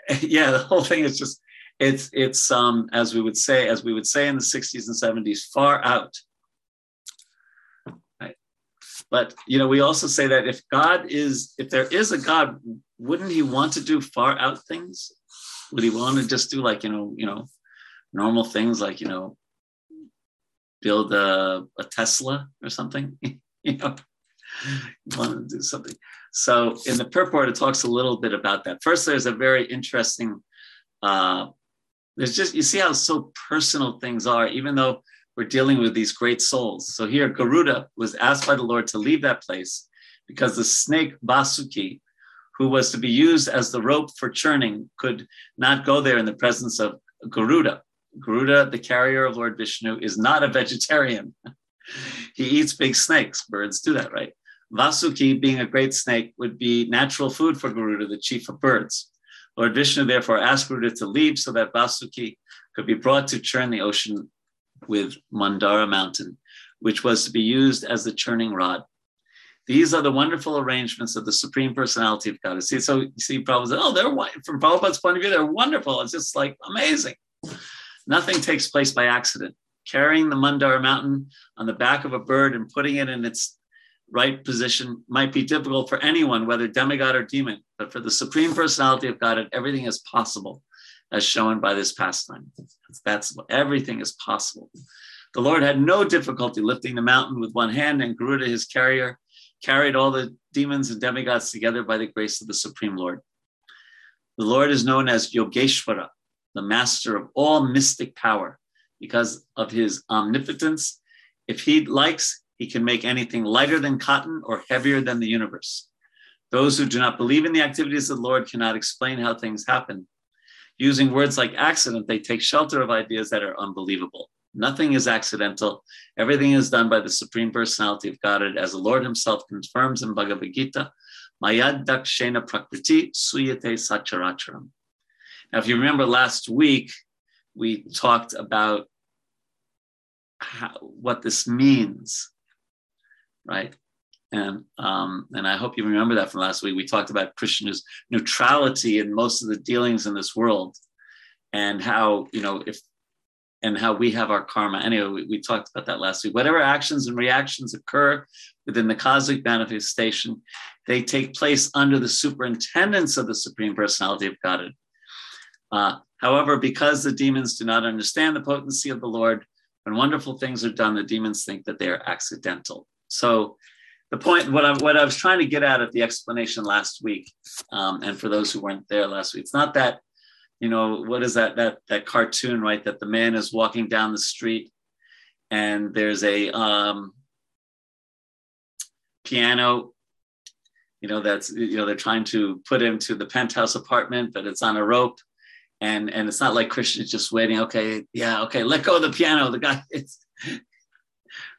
yeah, the whole thing is just it's it's um, as we would say as we would say in the 60s and 70s, far out. Right. But you know, we also say that if God is if there is a God, wouldn't He want to do far out things? Would He want to just do like you know you know normal things like you know build a, a Tesla or something, you know, want to do something. So in the purport, it talks a little bit about that. First, there's a very interesting, uh, there's just, you see how so personal things are, even though we're dealing with these great souls. So here, Garuda was asked by the Lord to leave that place because the snake Vasuki, who was to be used as the rope for churning, could not go there in the presence of Garuda. Garuda, the carrier of Lord Vishnu, is not a vegetarian. he eats big snakes. Birds do that, right? Vasuki, being a great snake, would be natural food for Garuda, the chief of birds. Lord Vishnu therefore asked Garuda to leave so that Vasuki could be brought to churn the ocean with Mandara mountain, which was to be used as the churning rod. These are the wonderful arrangements of the Supreme Personality of God. See, so you see, Prabhupada, oh, they're from Prabhupada's point of view, they're wonderful. It's just like amazing. Nothing takes place by accident. Carrying the Mandara mountain on the back of a bird and putting it in its right position might be difficult for anyone, whether demigod or demon, but for the supreme personality of God, everything is possible, as shown by this pastime. That's everything is possible. The Lord had no difficulty lifting the mountain with one hand, and Garuda, his carrier, carried all the demons and demigods together by the grace of the Supreme Lord. The Lord is known as Yogeshwara, the master of all mystic power, because of his omnipotence. If he likes, he can make anything lighter than cotton or heavier than the universe. Those who do not believe in the activities of the Lord cannot explain how things happen. Using words like accident, they take shelter of ideas that are unbelievable. Nothing is accidental. Everything is done by the Supreme Personality of Godhead, as the Lord Himself confirms in Bhagavad Gita. Mayadhyakshena prakriti suyate sacharacharam. Now, if you remember last week, we talked about how, what this means, right? And um, and I hope you remember that from last week. We talked about Krishna's neutrality in most of the dealings in this world, and how you know if and how we have our karma. Anyway, we, we, talked about that last week. Whatever actions and reactions occur within the cosmic manifestation, they take place under the superintendence of the Supreme Personality of Godhead. Uh, however, because the demons do not understand the potency of the Lord, when wonderful things are done, the demons think that they are accidental. So, the point, what I, what I was trying to get at at the explanation last week, um, and for those who weren't there last week, it's not that you know what is that that that cartoon right that the man is walking down the street and there's a um, piano you know that's you know they're trying to put him to the penthouse apartment but it's on a rope and and it's not like Krishna's just waiting. Okay yeah okay let go of the piano. The guy it's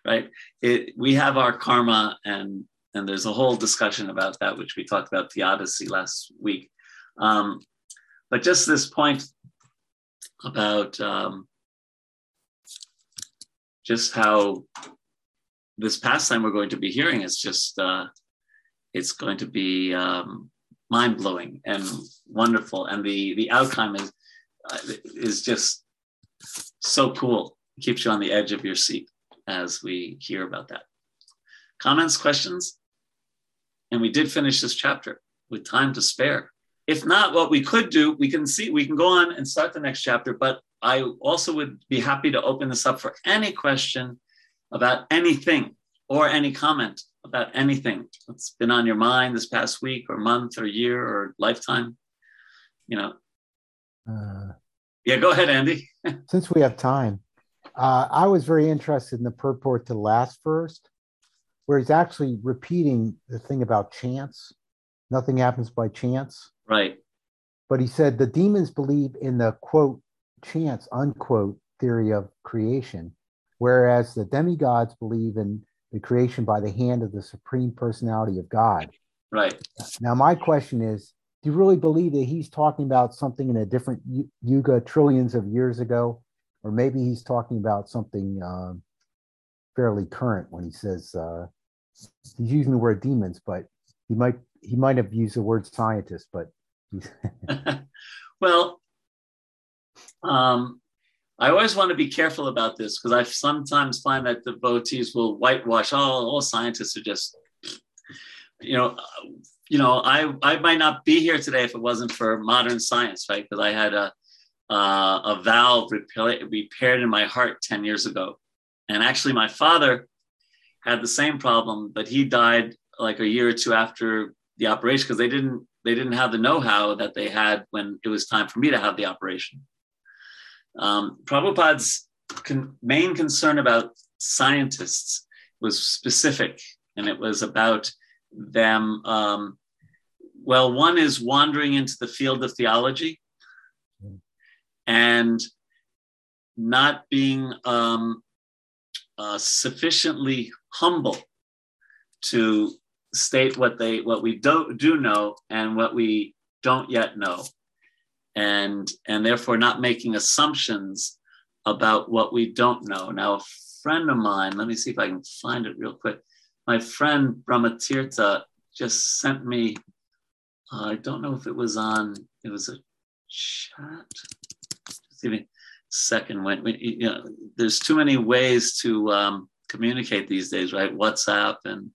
right? It we have our karma and and there's a whole discussion about that which we talked about the odyssey last week. Um, but just this point about um, just how this pastime we're going to be hearing is just uh, it's going to be um, mind blowing and wonderful, and the the outcome is uh, is just so cool. It keeps you on the edge of your seat as we hear about that. Comments, questions, and we did finish this chapter with time to spare. If not, what we could do, we can see, we can go on and start the next chapter, but I also would be happy to open this up for any question about anything or any comment about anything that's been on your mind this past week or month or year or lifetime. You know. Uh, yeah, go ahead, Andy. since we have time, uh, I was very interested in the purport to last first, where he's actually repeating the thing about chance. Nothing happens by chance. Right. But he said the demons believe in the quote, chance, unquote, theory of creation, whereas the demigods believe in the creation by the hand of the supreme personality of God. Right. Now, my question is do you really believe that he's talking about something in a different yuga trillions of years ago? Or maybe he's talking about something uh, fairly current when he says uh, he's using the word demons, but he might he might have used the word scientist, but well, um, I always want to be careful about this because I sometimes find that devotees will whitewash. Oh, all scientists are just, you know, you know. I I might not be here today if it wasn't for modern science, right? Because I had a uh, a valve repair, repaired in my heart ten years ago, and actually my father had the same problem, but he died like a year or two after the operation because they didn't they didn't have the know-how that they had when it was time for me to have the operation. Um, Prabhupada's con- main concern about scientists was specific, and it was about them. Um, well, one is wandering into the field of theology and not being um, uh, sufficiently humble to state what they what we don't do know and what we don't yet know. And and therefore not making assumptions about what we don't know. Now a friend of mine let me see if i can find it real quick. My friend brahmatirtha just sent me uh, i don't know if it was on it was a chat give me second when, when you know there's too many ways to um, communicate these days right whatsapp and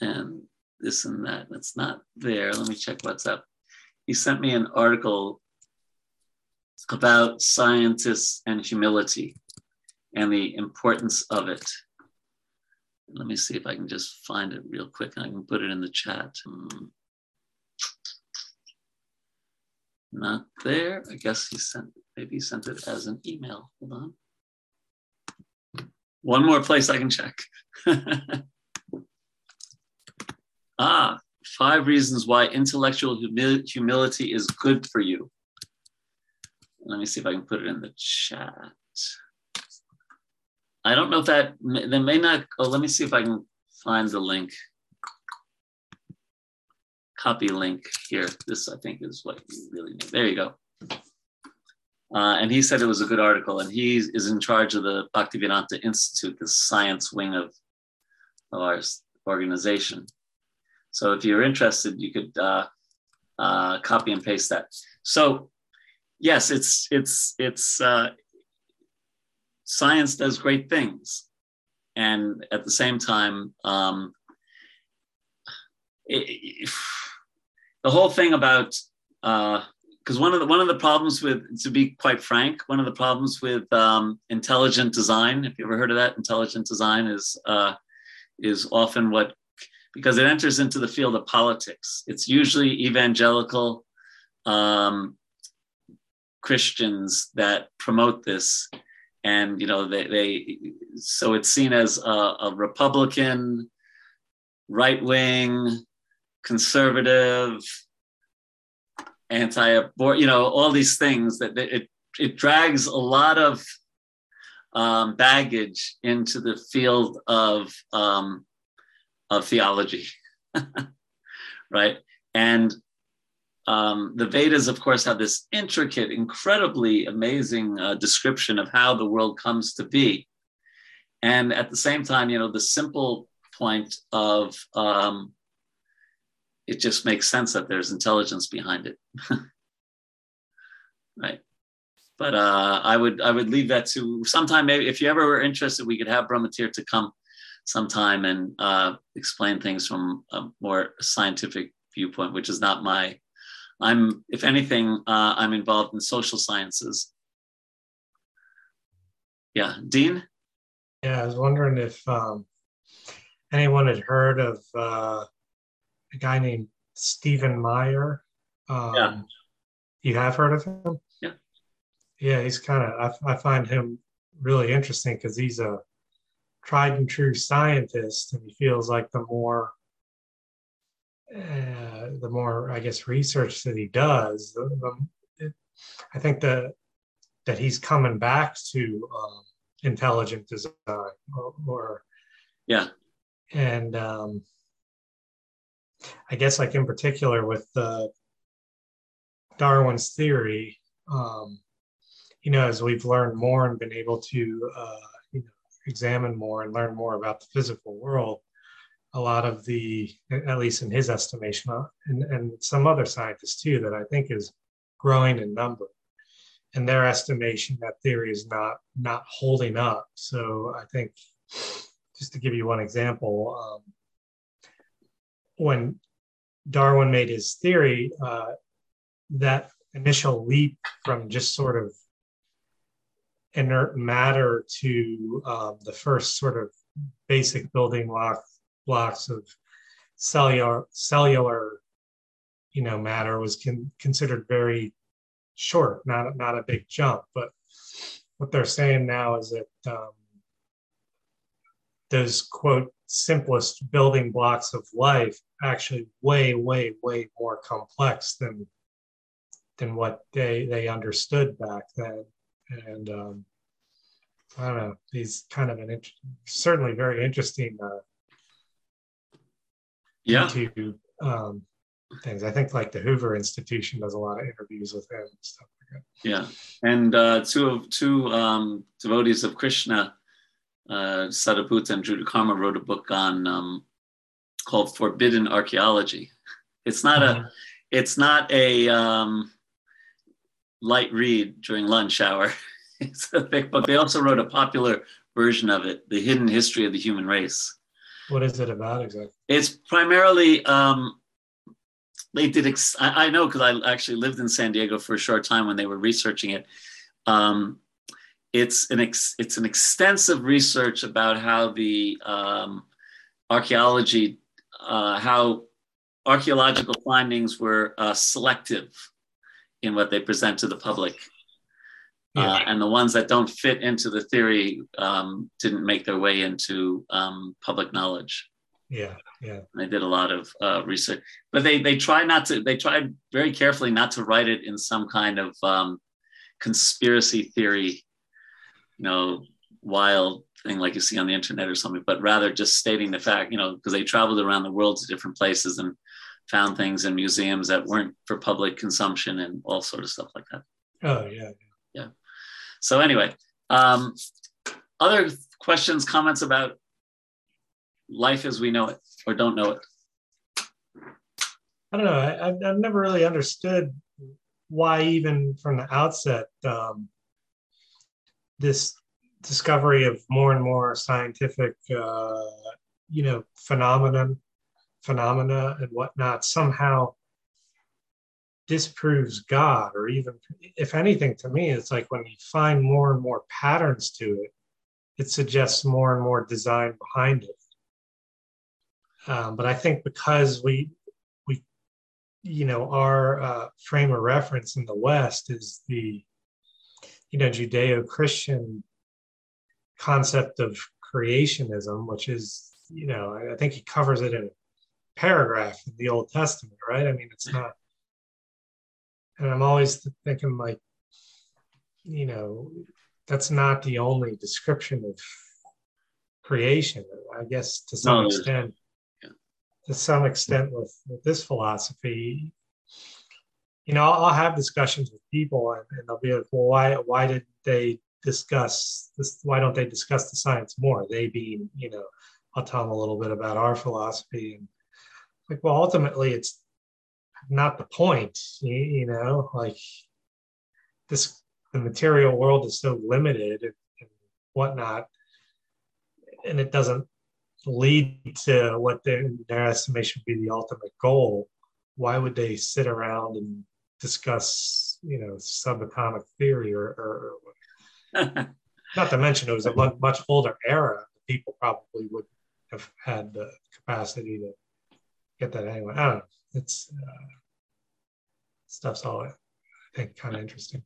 and this and that. It's not there. Let me check what's up. He sent me an article about scientists and humility and the importance of it. Let me see if I can just find it real quick I can put it in the chat. Hmm. Not there. I guess he sent maybe he sent it as an email. Hold on. One more place I can check. Ah, five reasons why intellectual humi- humility is good for you. Let me see if I can put it in the chat. I don't know if that, they may not, oh, let me see if I can find the link. Copy link here. This, I think, is what you really need. There you go. Uh, and he said it was a good article, and he is in charge of the Bhaktivedanta Institute, the science wing of, of our organization. So if you're interested, you could uh, uh, copy and paste that. So yes, it's it's it's uh, science does great things, and at the same time, um, it, it, the whole thing about because uh, one of the one of the problems with to be quite frank, one of the problems with um, intelligent design, if you ever heard of that, intelligent design is uh, is often what because it enters into the field of politics. It's usually evangelical um, Christians that promote this, and you know they, they so it's seen as a, a Republican, right wing, conservative, anti-abort, you know, all these things that it it drags a lot of um, baggage into the field of um, of theology, right? And um, the Vedas, of course, have this intricate, incredibly amazing uh, description of how the world comes to be. And at the same time, you know, the simple point of um, it just makes sense that there's intelligence behind it. right. But uh, I would I would leave that to sometime maybe if you ever were interested, we could have Brahmatir to come sometime and uh, explain things from a more scientific viewpoint, which is not my. I'm, if anything, uh, I'm involved in social sciences. Yeah, Dean. Yeah, I was wondering if um, anyone had heard of uh, a guy named Stephen Meyer. Um, yeah. You have heard of him? Yeah. Yeah, he's kind of. I, I find him really interesting because he's a tried and true scientist, and he feels like the more uh, the more I guess research that he does, the, the, it, I think that that he's coming back to um, intelligent design or, or yeah, and um, I guess like in particular with the Darwin's theory, um, you know, as we've learned more and been able to uh, examine more and learn more about the physical world, a lot of the, at least in his estimation, uh, and, and some other scientists too, that I think is growing in number. In their estimation, that theory is not not holding up. So I think, just to give you one example, um, when Darwin made his theory, uh, that initial leap from just sort of inert matter to um, the first sort of basic building block, blocks of cellular cellular you know matter was con- considered very short not not a big jump. But what they're saying now is that um, those quote simplest building blocks of life actually way way way more complex than than what they they understood back then and um, I don't know. He's kind of an int- certainly very interesting. Uh, yeah. YouTube um, things. I think like the Hoover Institution does a lot of interviews with him and stuff like that. Yeah, and uh, two of two um, devotees of Krishna, uh, Sadaputa and Drutakarma, wrote a book on um, called Forbidden Archaeology. It's not mm-hmm. a, it's not a um, light read during lunch hour. it's a thick book. They also wrote a popular version of it, The Hidden History of the Human Race. What is it about exactly? It's primarily, um, they did, ex- I, I know because I actually lived in San Diego for a short time when they were researching it. Um, it's an ex- it's an extensive research about how the um, archaeology, uh, how archaeological findings were uh, selective in what they present to the public. Yeah. Uh, and the ones that don't fit into the theory um, didn't make their way into um, public knowledge. Yeah, yeah. They did a lot of uh, research, but they they try not to. They tried very carefully not to write it in some kind of um, conspiracy theory, you know, wild thing like you see on the internet or something, but rather just stating the fact, you know, because they traveled around the world to different places and found things in museums that weren't for public consumption and all sort of stuff like that. Oh yeah. Yeah. So anyway, um, other questions, comments about life as we know it or don't know it? I don't know. I, I've, I've never really understood why, even from the outset, um, this discovery of more and more scientific, uh, you know, phenomenon, phenomena and whatnot somehow disproves God, or even, if anything, to me, it's like when you find more and more patterns to it, it suggests more and more design behind it. Um, but I think because we we you know our uh, frame of reference in the West is the you know Judeo-Christian concept of creationism, which is you know I think he covers it in a paragraph in the Old Testament, right? I mean, it's not. And I'm always thinking like, you know, that's not the only description of creation. I guess to some no, extent, to some extent with, with this philosophy, you know, I'll, have discussions with people and, and, they'll be like, well, why, why did they discuss this? Why don't they discuss the science more? They being, you know, I'll tell them a little bit about our philosophy and like, well, ultimately it's not the point, you, you know, like this, the material world is so limited and, and whatnot, and it doesn't lead to what their, their estimation would be the ultimate goal, why would they sit around and discuss, you know, subatomic theory or, or not to mention it was a much older era. People probably would have had the capacity to get that anyway. I don't know. It's uh, stuff's all I think kind of interesting.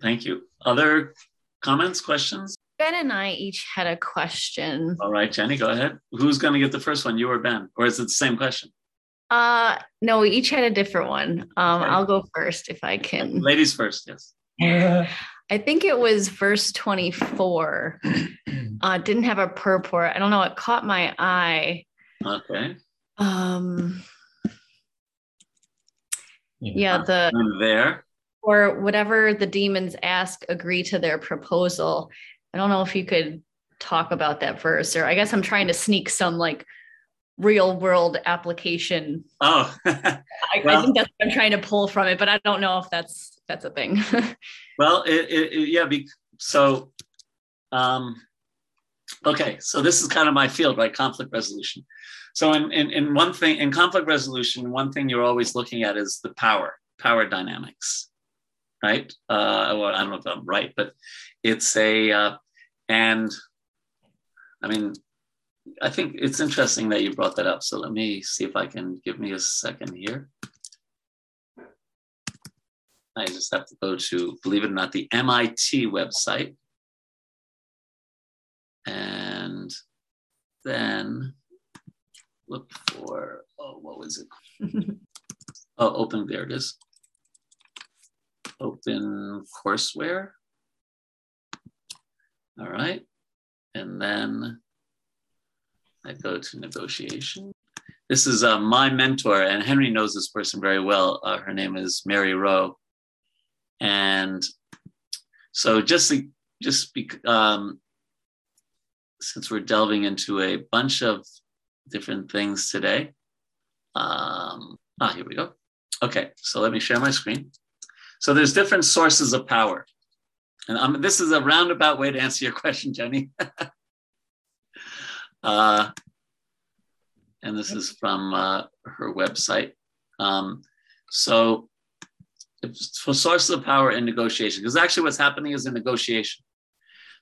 Thank you. Other comments, questions? Ben and I each had a question. All right, Jenny, go ahead. Who's going to get the first one, you or Ben? Or is it the same question? Uh, no, we each had a different one. Um, okay. I'll go first if I can. Ladies first, yes. Yeah. I think it was verse 24. uh, didn't have a purport. I don't know. It caught my eye. Okay. Um, yeah, yeah the and there or whatever the demons ask agree to their proposal I don't know if you could talk about that verse, or I guess I'm trying to sneak some like real world application. Oh, I, well, I, think that's what I'm trying to pull from it, but I don't know if that's that's a thing. well, it, it, yeah. Be, so, um, okay, so this is kind of my field, right? Conflict resolution. So, in, in in one thing, in conflict resolution, one thing you're always looking at is the power, power dynamics, right? Uh, well, I don't know if I'm right, but it's a uh, and I mean, I think it's interesting that you brought that up. So let me see if I can give me a second here. I just have to go to, believe it or not, the MIT website. And then look for, oh, what was it? oh, open, there it is. Open courseware. All right. And then I go to negotiation. This is uh, my mentor, and Henry knows this person very well. Uh, her name is Mary Rowe. And so just, just be, um, since we're delving into a bunch of different things today. Um, ah, here we go. Okay, so let me share my screen. So there's different sources of power. And this is a roundabout way to answer your question, Jenny. uh, and this is from uh, her website. Um, so, for sources of power in negotiation, because actually what's happening is a negotiation.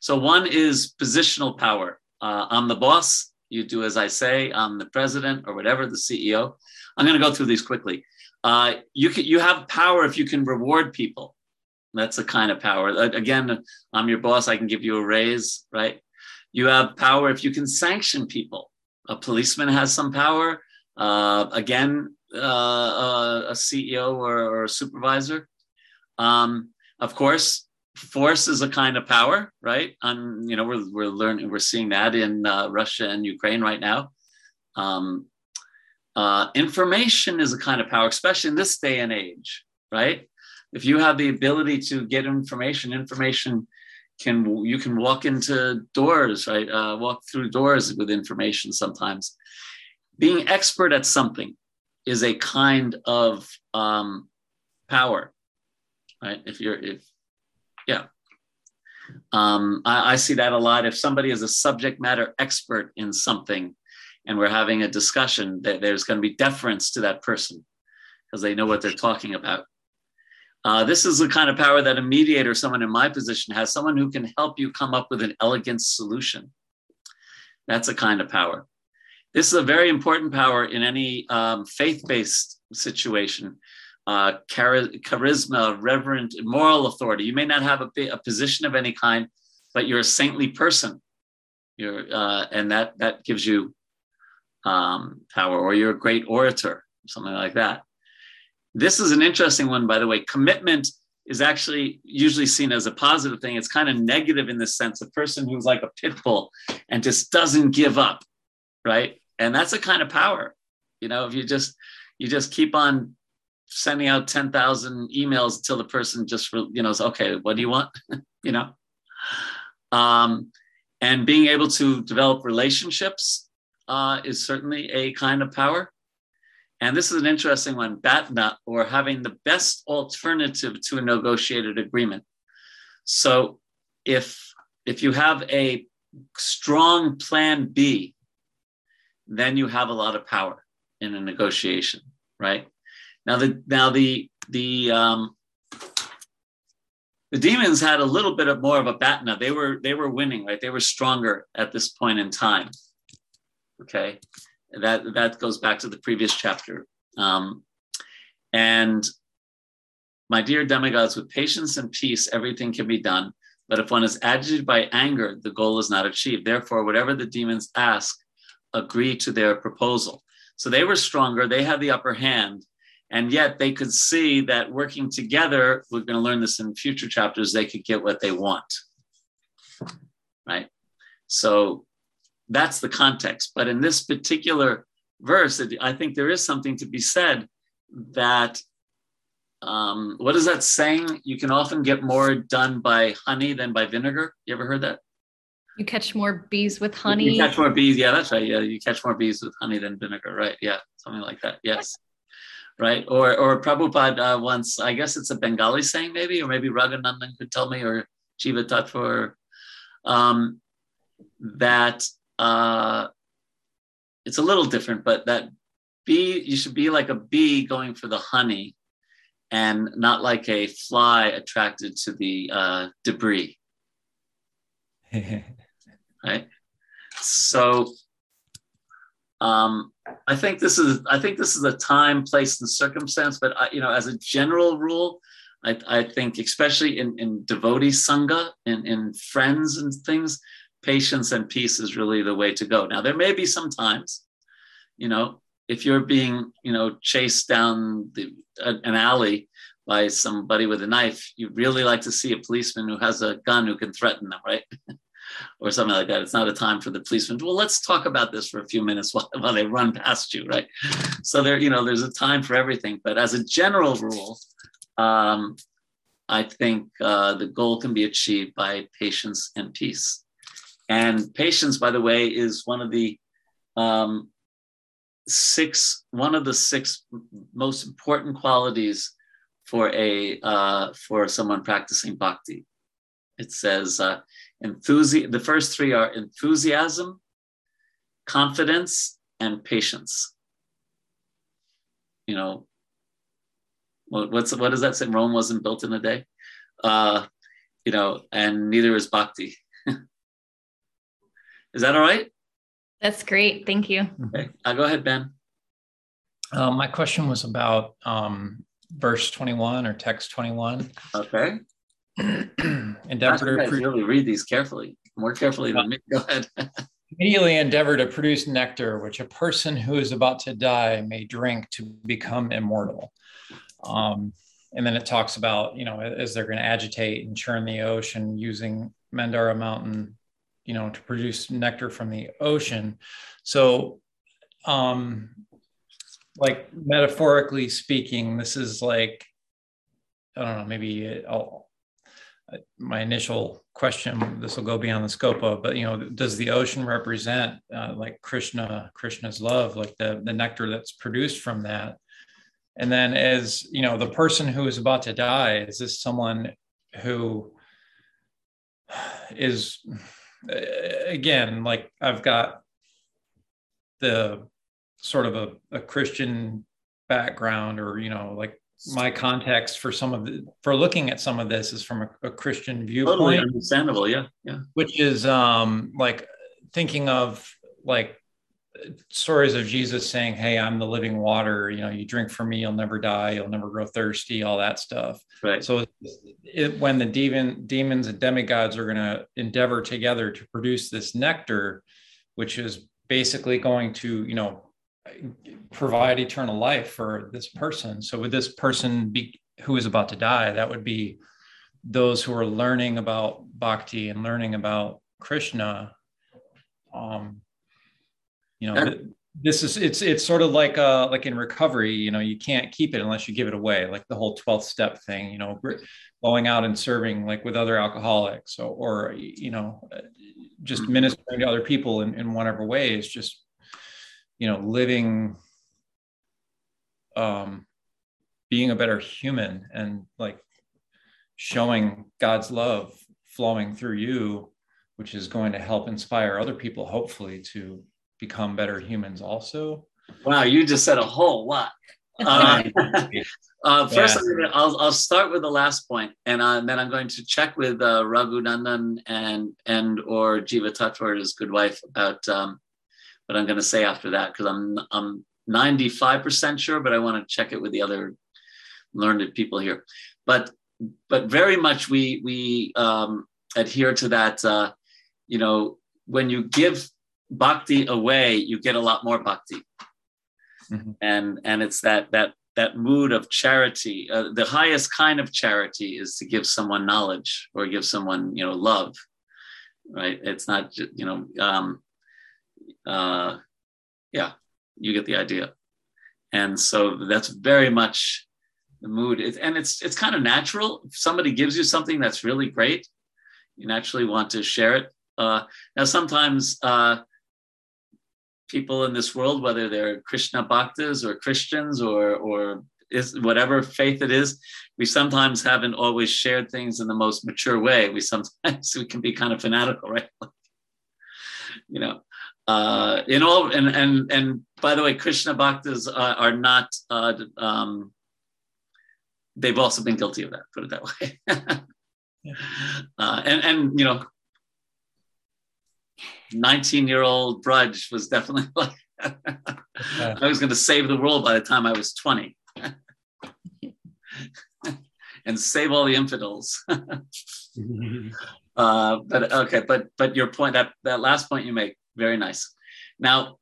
So, one is positional power. Uh, I'm the boss. You do as I say. I'm the president or whatever, the CEO. I'm going to go through these quickly. Uh, you can you have power if you can reward people. That's the kind of power. Again, I'm your boss. I can give you a raise, right? You have power if you can sanction people. A policeman has some power. Uh, again, uh, a CEO or, or a supervisor. Um, of course, force is a kind of power, right? And you know, we're we're learning, we're seeing that in uh, Russia and Ukraine right now. Um, uh, information is a kind of power, especially in this day and age, right? If you have the ability to get information, information can you can walk into doors, right? Uh, walk through doors with information sometimes. Being expert at something is a kind of um, power, right? If you're if yeah. Um, I, I see that a lot. If somebody is a subject matter expert in something and we're having a discussion, that there's going to be deference to that person because they know what they're talking about. Uh, this is the kind of power that a mediator, someone in my position, has someone who can help you come up with an elegant solution. That's a kind of power. This is a very important power in any um, faith based situation uh, charisma, reverent, moral authority. You may not have a, a, position of any kind, but you're a saintly person. You're, uh, and that that gives you um, power, or you're a great orator, something like that. This is an interesting one, by the way. Commitment is actually usually seen as a positive thing. It's kind of negative in the sense a person who's like a pit bull and just doesn't give up, right? And that's a kind of power. You know, if you just you just keep on sending out 10,000 emails until the person just, you know, okay, what do you want? you know? Um, and being able to develop relationships uh, is certainly a kind of power. And this is an interesting one, BATNA, or having the best alternative to a negotiated agreement. So if, if you have a strong plan B, then you have a lot of power in a negotiation, right? Now the now the the um, the demons had a little bit of more of a batna. They were they were winning, right? They were stronger at this point in time. Okay, that that goes back to the previous chapter. Um, and my dear demigods, with patience and peace, everything can be done. But if one is agitated by anger, the goal is not achieved. Therefore, whatever the demons ask, agree to their proposal. So they were stronger, they had the upper hand, and yet they could see that working together, we're going to learn this in future chapters, they could get what they want. Right? So that's the context. But in this particular verse, I think there is something to be said that um, what is that saying? You can often get more done by honey than by vinegar. You ever heard that? You catch more bees with honey. You catch more bees. Yeah, that's right. Yeah, you catch more bees with honey than vinegar. Right. Yeah, something like that. Yes right? Or or Prabhupada uh, once, I guess it's a Bengali saying maybe, or maybe Raghunandan could tell me, or Jiva Tattva, um, that uh, it's a little different, but that bee, you should be like a bee going for the honey and not like a fly attracted to the uh, debris. right? So um, I think this is I think this is a time, place, and circumstance. But I, you know, as a general rule, I, I think especially in, in devotee sangha and in, in friends and things, patience and peace is really the way to go. Now there may be some times, you know, if you're being you know chased down the, an alley by somebody with a knife, you really like to see a policeman who has a gun who can threaten them, right? or something like that. It's not a time for the policeman. Well, let's talk about this for a few minutes while, while they run past you, right? So there, you know, there's a time for everything. But as a general rule, um, I think uh, the goal can be achieved by patience and peace. And patience, by the way, is one of the um, six one of the six most important qualities for a uh, for someone practicing bhakti. It says uh, enthusiasm. The first three are enthusiasm, confidence, and patience. You know, what's what does that say? Rome wasn't built in a day. Uh, you know, and neither is bhakti. Is that all right? That's great. Thank you. Okay, uh, go ahead, Ben. Uh, my question was about um, verse 21 or text 21. Okay. Endeavor to really read these carefully, more carefully than me. Go ahead. immediately endeavor to produce nectar, which a person who is about to die may drink to become immortal. Um, and then it talks about, you know, as they're going to agitate and churn the ocean using Mandara Mountain, you know, to produce nectar from the ocean. So, um, like metaphorically speaking, this is like, I don't know, maybe I'll, my initial question this will go beyond the scope of but you know does the ocean represent uh, like krishna krishna's love like the the nectar that's produced from that and then as you know the person who is about to die is this someone who is again like i've got the sort of a, a christian background or you know like my context for some of the for looking at some of this is from a, a Christian viewpoint. Totally understandable, yeah, yeah. Which is um like thinking of like stories of Jesus saying, "Hey, I'm the living water. You know, you drink from me, you'll never die, you'll never grow thirsty." All that stuff. Right. So, it, when the demon demons and demigods are going to endeavor together to produce this nectar, which is basically going to, you know, provide eternal life for this person. So would this person be who is about to die? That would be those who are learning about bhakti and learning about Krishna. Um, you know, this is it's it's sort of like uh like in recovery. You know, you can't keep it unless you give it away. Like the whole twelfth step thing. You know, going out and serving like with other alcoholics or, or you know, just mm-hmm. ministering to other people in, in whatever way is just you know living um being a better human and like showing god's love flowing through you which is going to help inspire other people hopefully to become better humans also wow you just said a whole lot uh, uh, first, yeah. I'll, I'll start with the last point, and, uh, and then I'm going to check with uh, Raghunandan and and or Jiva Tattva, his good wife, about um, but I'm going to say after that because I'm I'm 95% sure, but I want to check it with the other learned people here. But but very much we we um, adhere to that. Uh, you know, when you give bhakti away, you get a lot more bhakti, mm-hmm. and and it's that that that mood of charity. Uh, the highest kind of charity is to give someone knowledge or give someone you know love, right? It's not you know. Um, uh, yeah, you get the idea. And so that's very much the mood. It, and it's it's kind of natural. If somebody gives you something that's really great, you naturally want to share it. Uh, now, sometimes uh, people in this world, whether they're Krishna bhaktas or Christians or or is whatever faith it is, we sometimes haven't always shared things in the most mature way. We sometimes we can be kind of fanatical, right? you know, uh, in all and and and by the way, Krishna bhaktas uh, are not. Uh, um, they've also been guilty of that. Put it that way. yeah. uh, and and you know, nineteen-year-old Brudge was definitely like. I was going to save the world by the time I was twenty, and save all the infidels. uh, but okay, but but your point that that last point you make very nice. Now,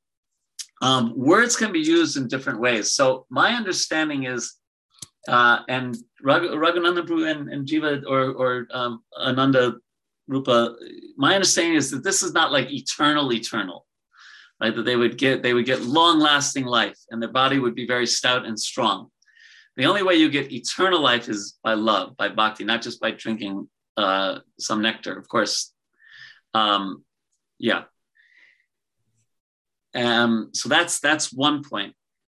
um, words can be used in different ways. So my understanding is, uh, and Rag- Raghunandan Prabhu and, and Jiva or, or um, Ananda Rupa, my understanding is that this is not like eternal, eternal, right? That they would get they would get long lasting life, and their body would be very stout and strong. The only way you get eternal life is by love, by bhakti, not just by drinking uh, some nectar. Of course, um, yeah. Um, so that's that's one point.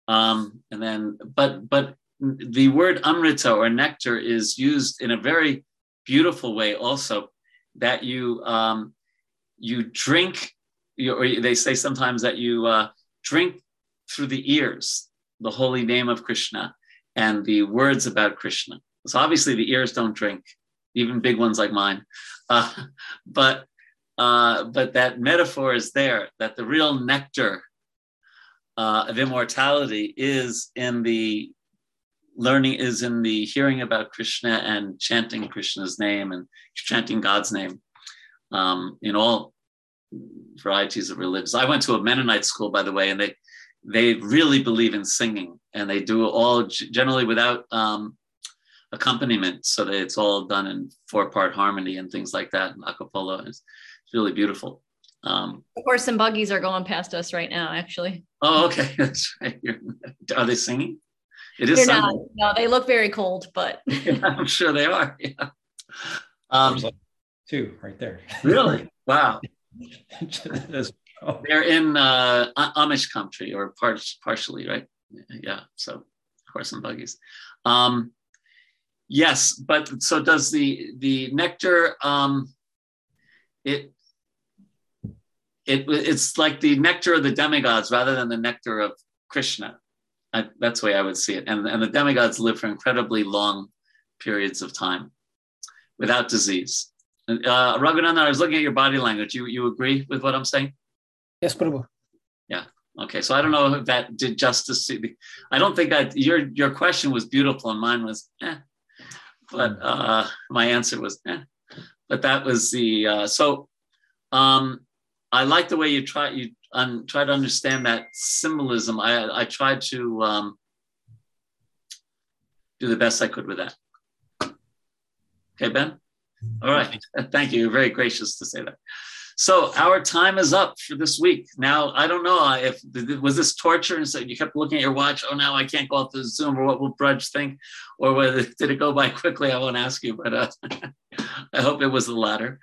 Um, and then, but but the word amrita or nectar is used in a very beautiful way also that you um, you drink you, or they say sometimes that you uh, drink through the ears the holy name of krishna and the words about krishna. So obviously the ears don't drink even big ones like mine. Uh, but uh, but that metaphor is there that the real nectar uh, of immortality is in the learning, is in the hearing about Krishna and chanting Krishna's name and chanting God's name um, in all varieties of religions. I went to a Mennonite school, by the way, and they they really believe in singing, and they do all generally without um, accompaniment, so that it's all done in four part harmony and things like that. And acapella is it's really beautiful. Um, horse and buggies are going past us right now, actually. Oh, okay, that's right. Are they singing? It is. They're not. No, they look very cold, but I'm sure they are. Yeah. Um, two right there. Really? Wow. They're in uh, Amish country or part, partially, right? Yeah. So horse and buggies. Um, yes, but so does the the nectar. Um, it it it's like the nectar of the demigods rather than the nectar of Krishna. I, that's the way I would see it. And and the demigods live for incredibly long periods of time without disease. Uh, Raghunandan, I was looking at your body language. You you agree with what I'm saying? Yes, Prabhu. Yeah. Okay. So I don't know if that did justice to the. I don't think that your your question was beautiful and mine was eh, but uh, my answer was eh. But that was the uh, so. Um, I like the way you try you um, try to understand that symbolism. I I tried to um, do the best I could with that. Okay, Ben. All right. Thank you. You're very gracious to say that. So our time is up for this week. Now I don't know if was this torture, and so you kept looking at your watch. Oh, now I can't go off the Zoom, or what will Brudge think, or whether did it go by quickly? I won't ask you, but uh, I hope it was the latter.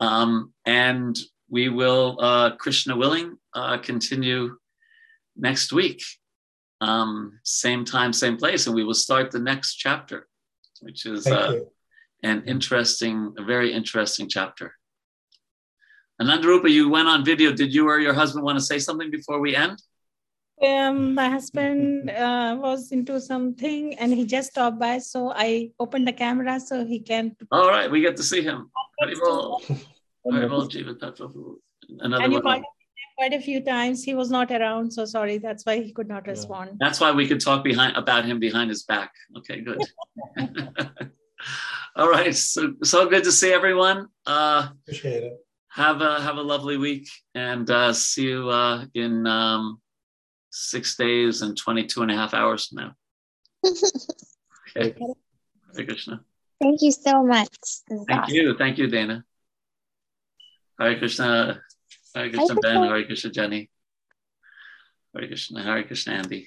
Um, and we will, uh, Krishna willing, uh, continue next week, um, same time, same place, and we will start the next chapter, which is uh, an interesting, a very interesting chapter. Anandarupa, you went on video. Did you or your husband want to say something before we end? Um, my husband uh, was into something and he just stopped by, so I opened the camera so he can. All right, we get to see him. Another and you one. quite a few times. He was not around, so sorry. That's why he could not yeah. respond. That's why we could talk behind about him behind his back. Okay, good. All right, so so good to see everyone. Uh, Appreciate it. Have a have a lovely week, and uh, see you uh, in um, six days and 22 and a half hours from now. Okay. Hare Krishna. Thank you so much. Thank awesome. you. Thank you, Dana. Hare Krishna, Hare Krishna Ben, Hare Krishna Jenny, Hare Krishna, Hare Krishna Andy.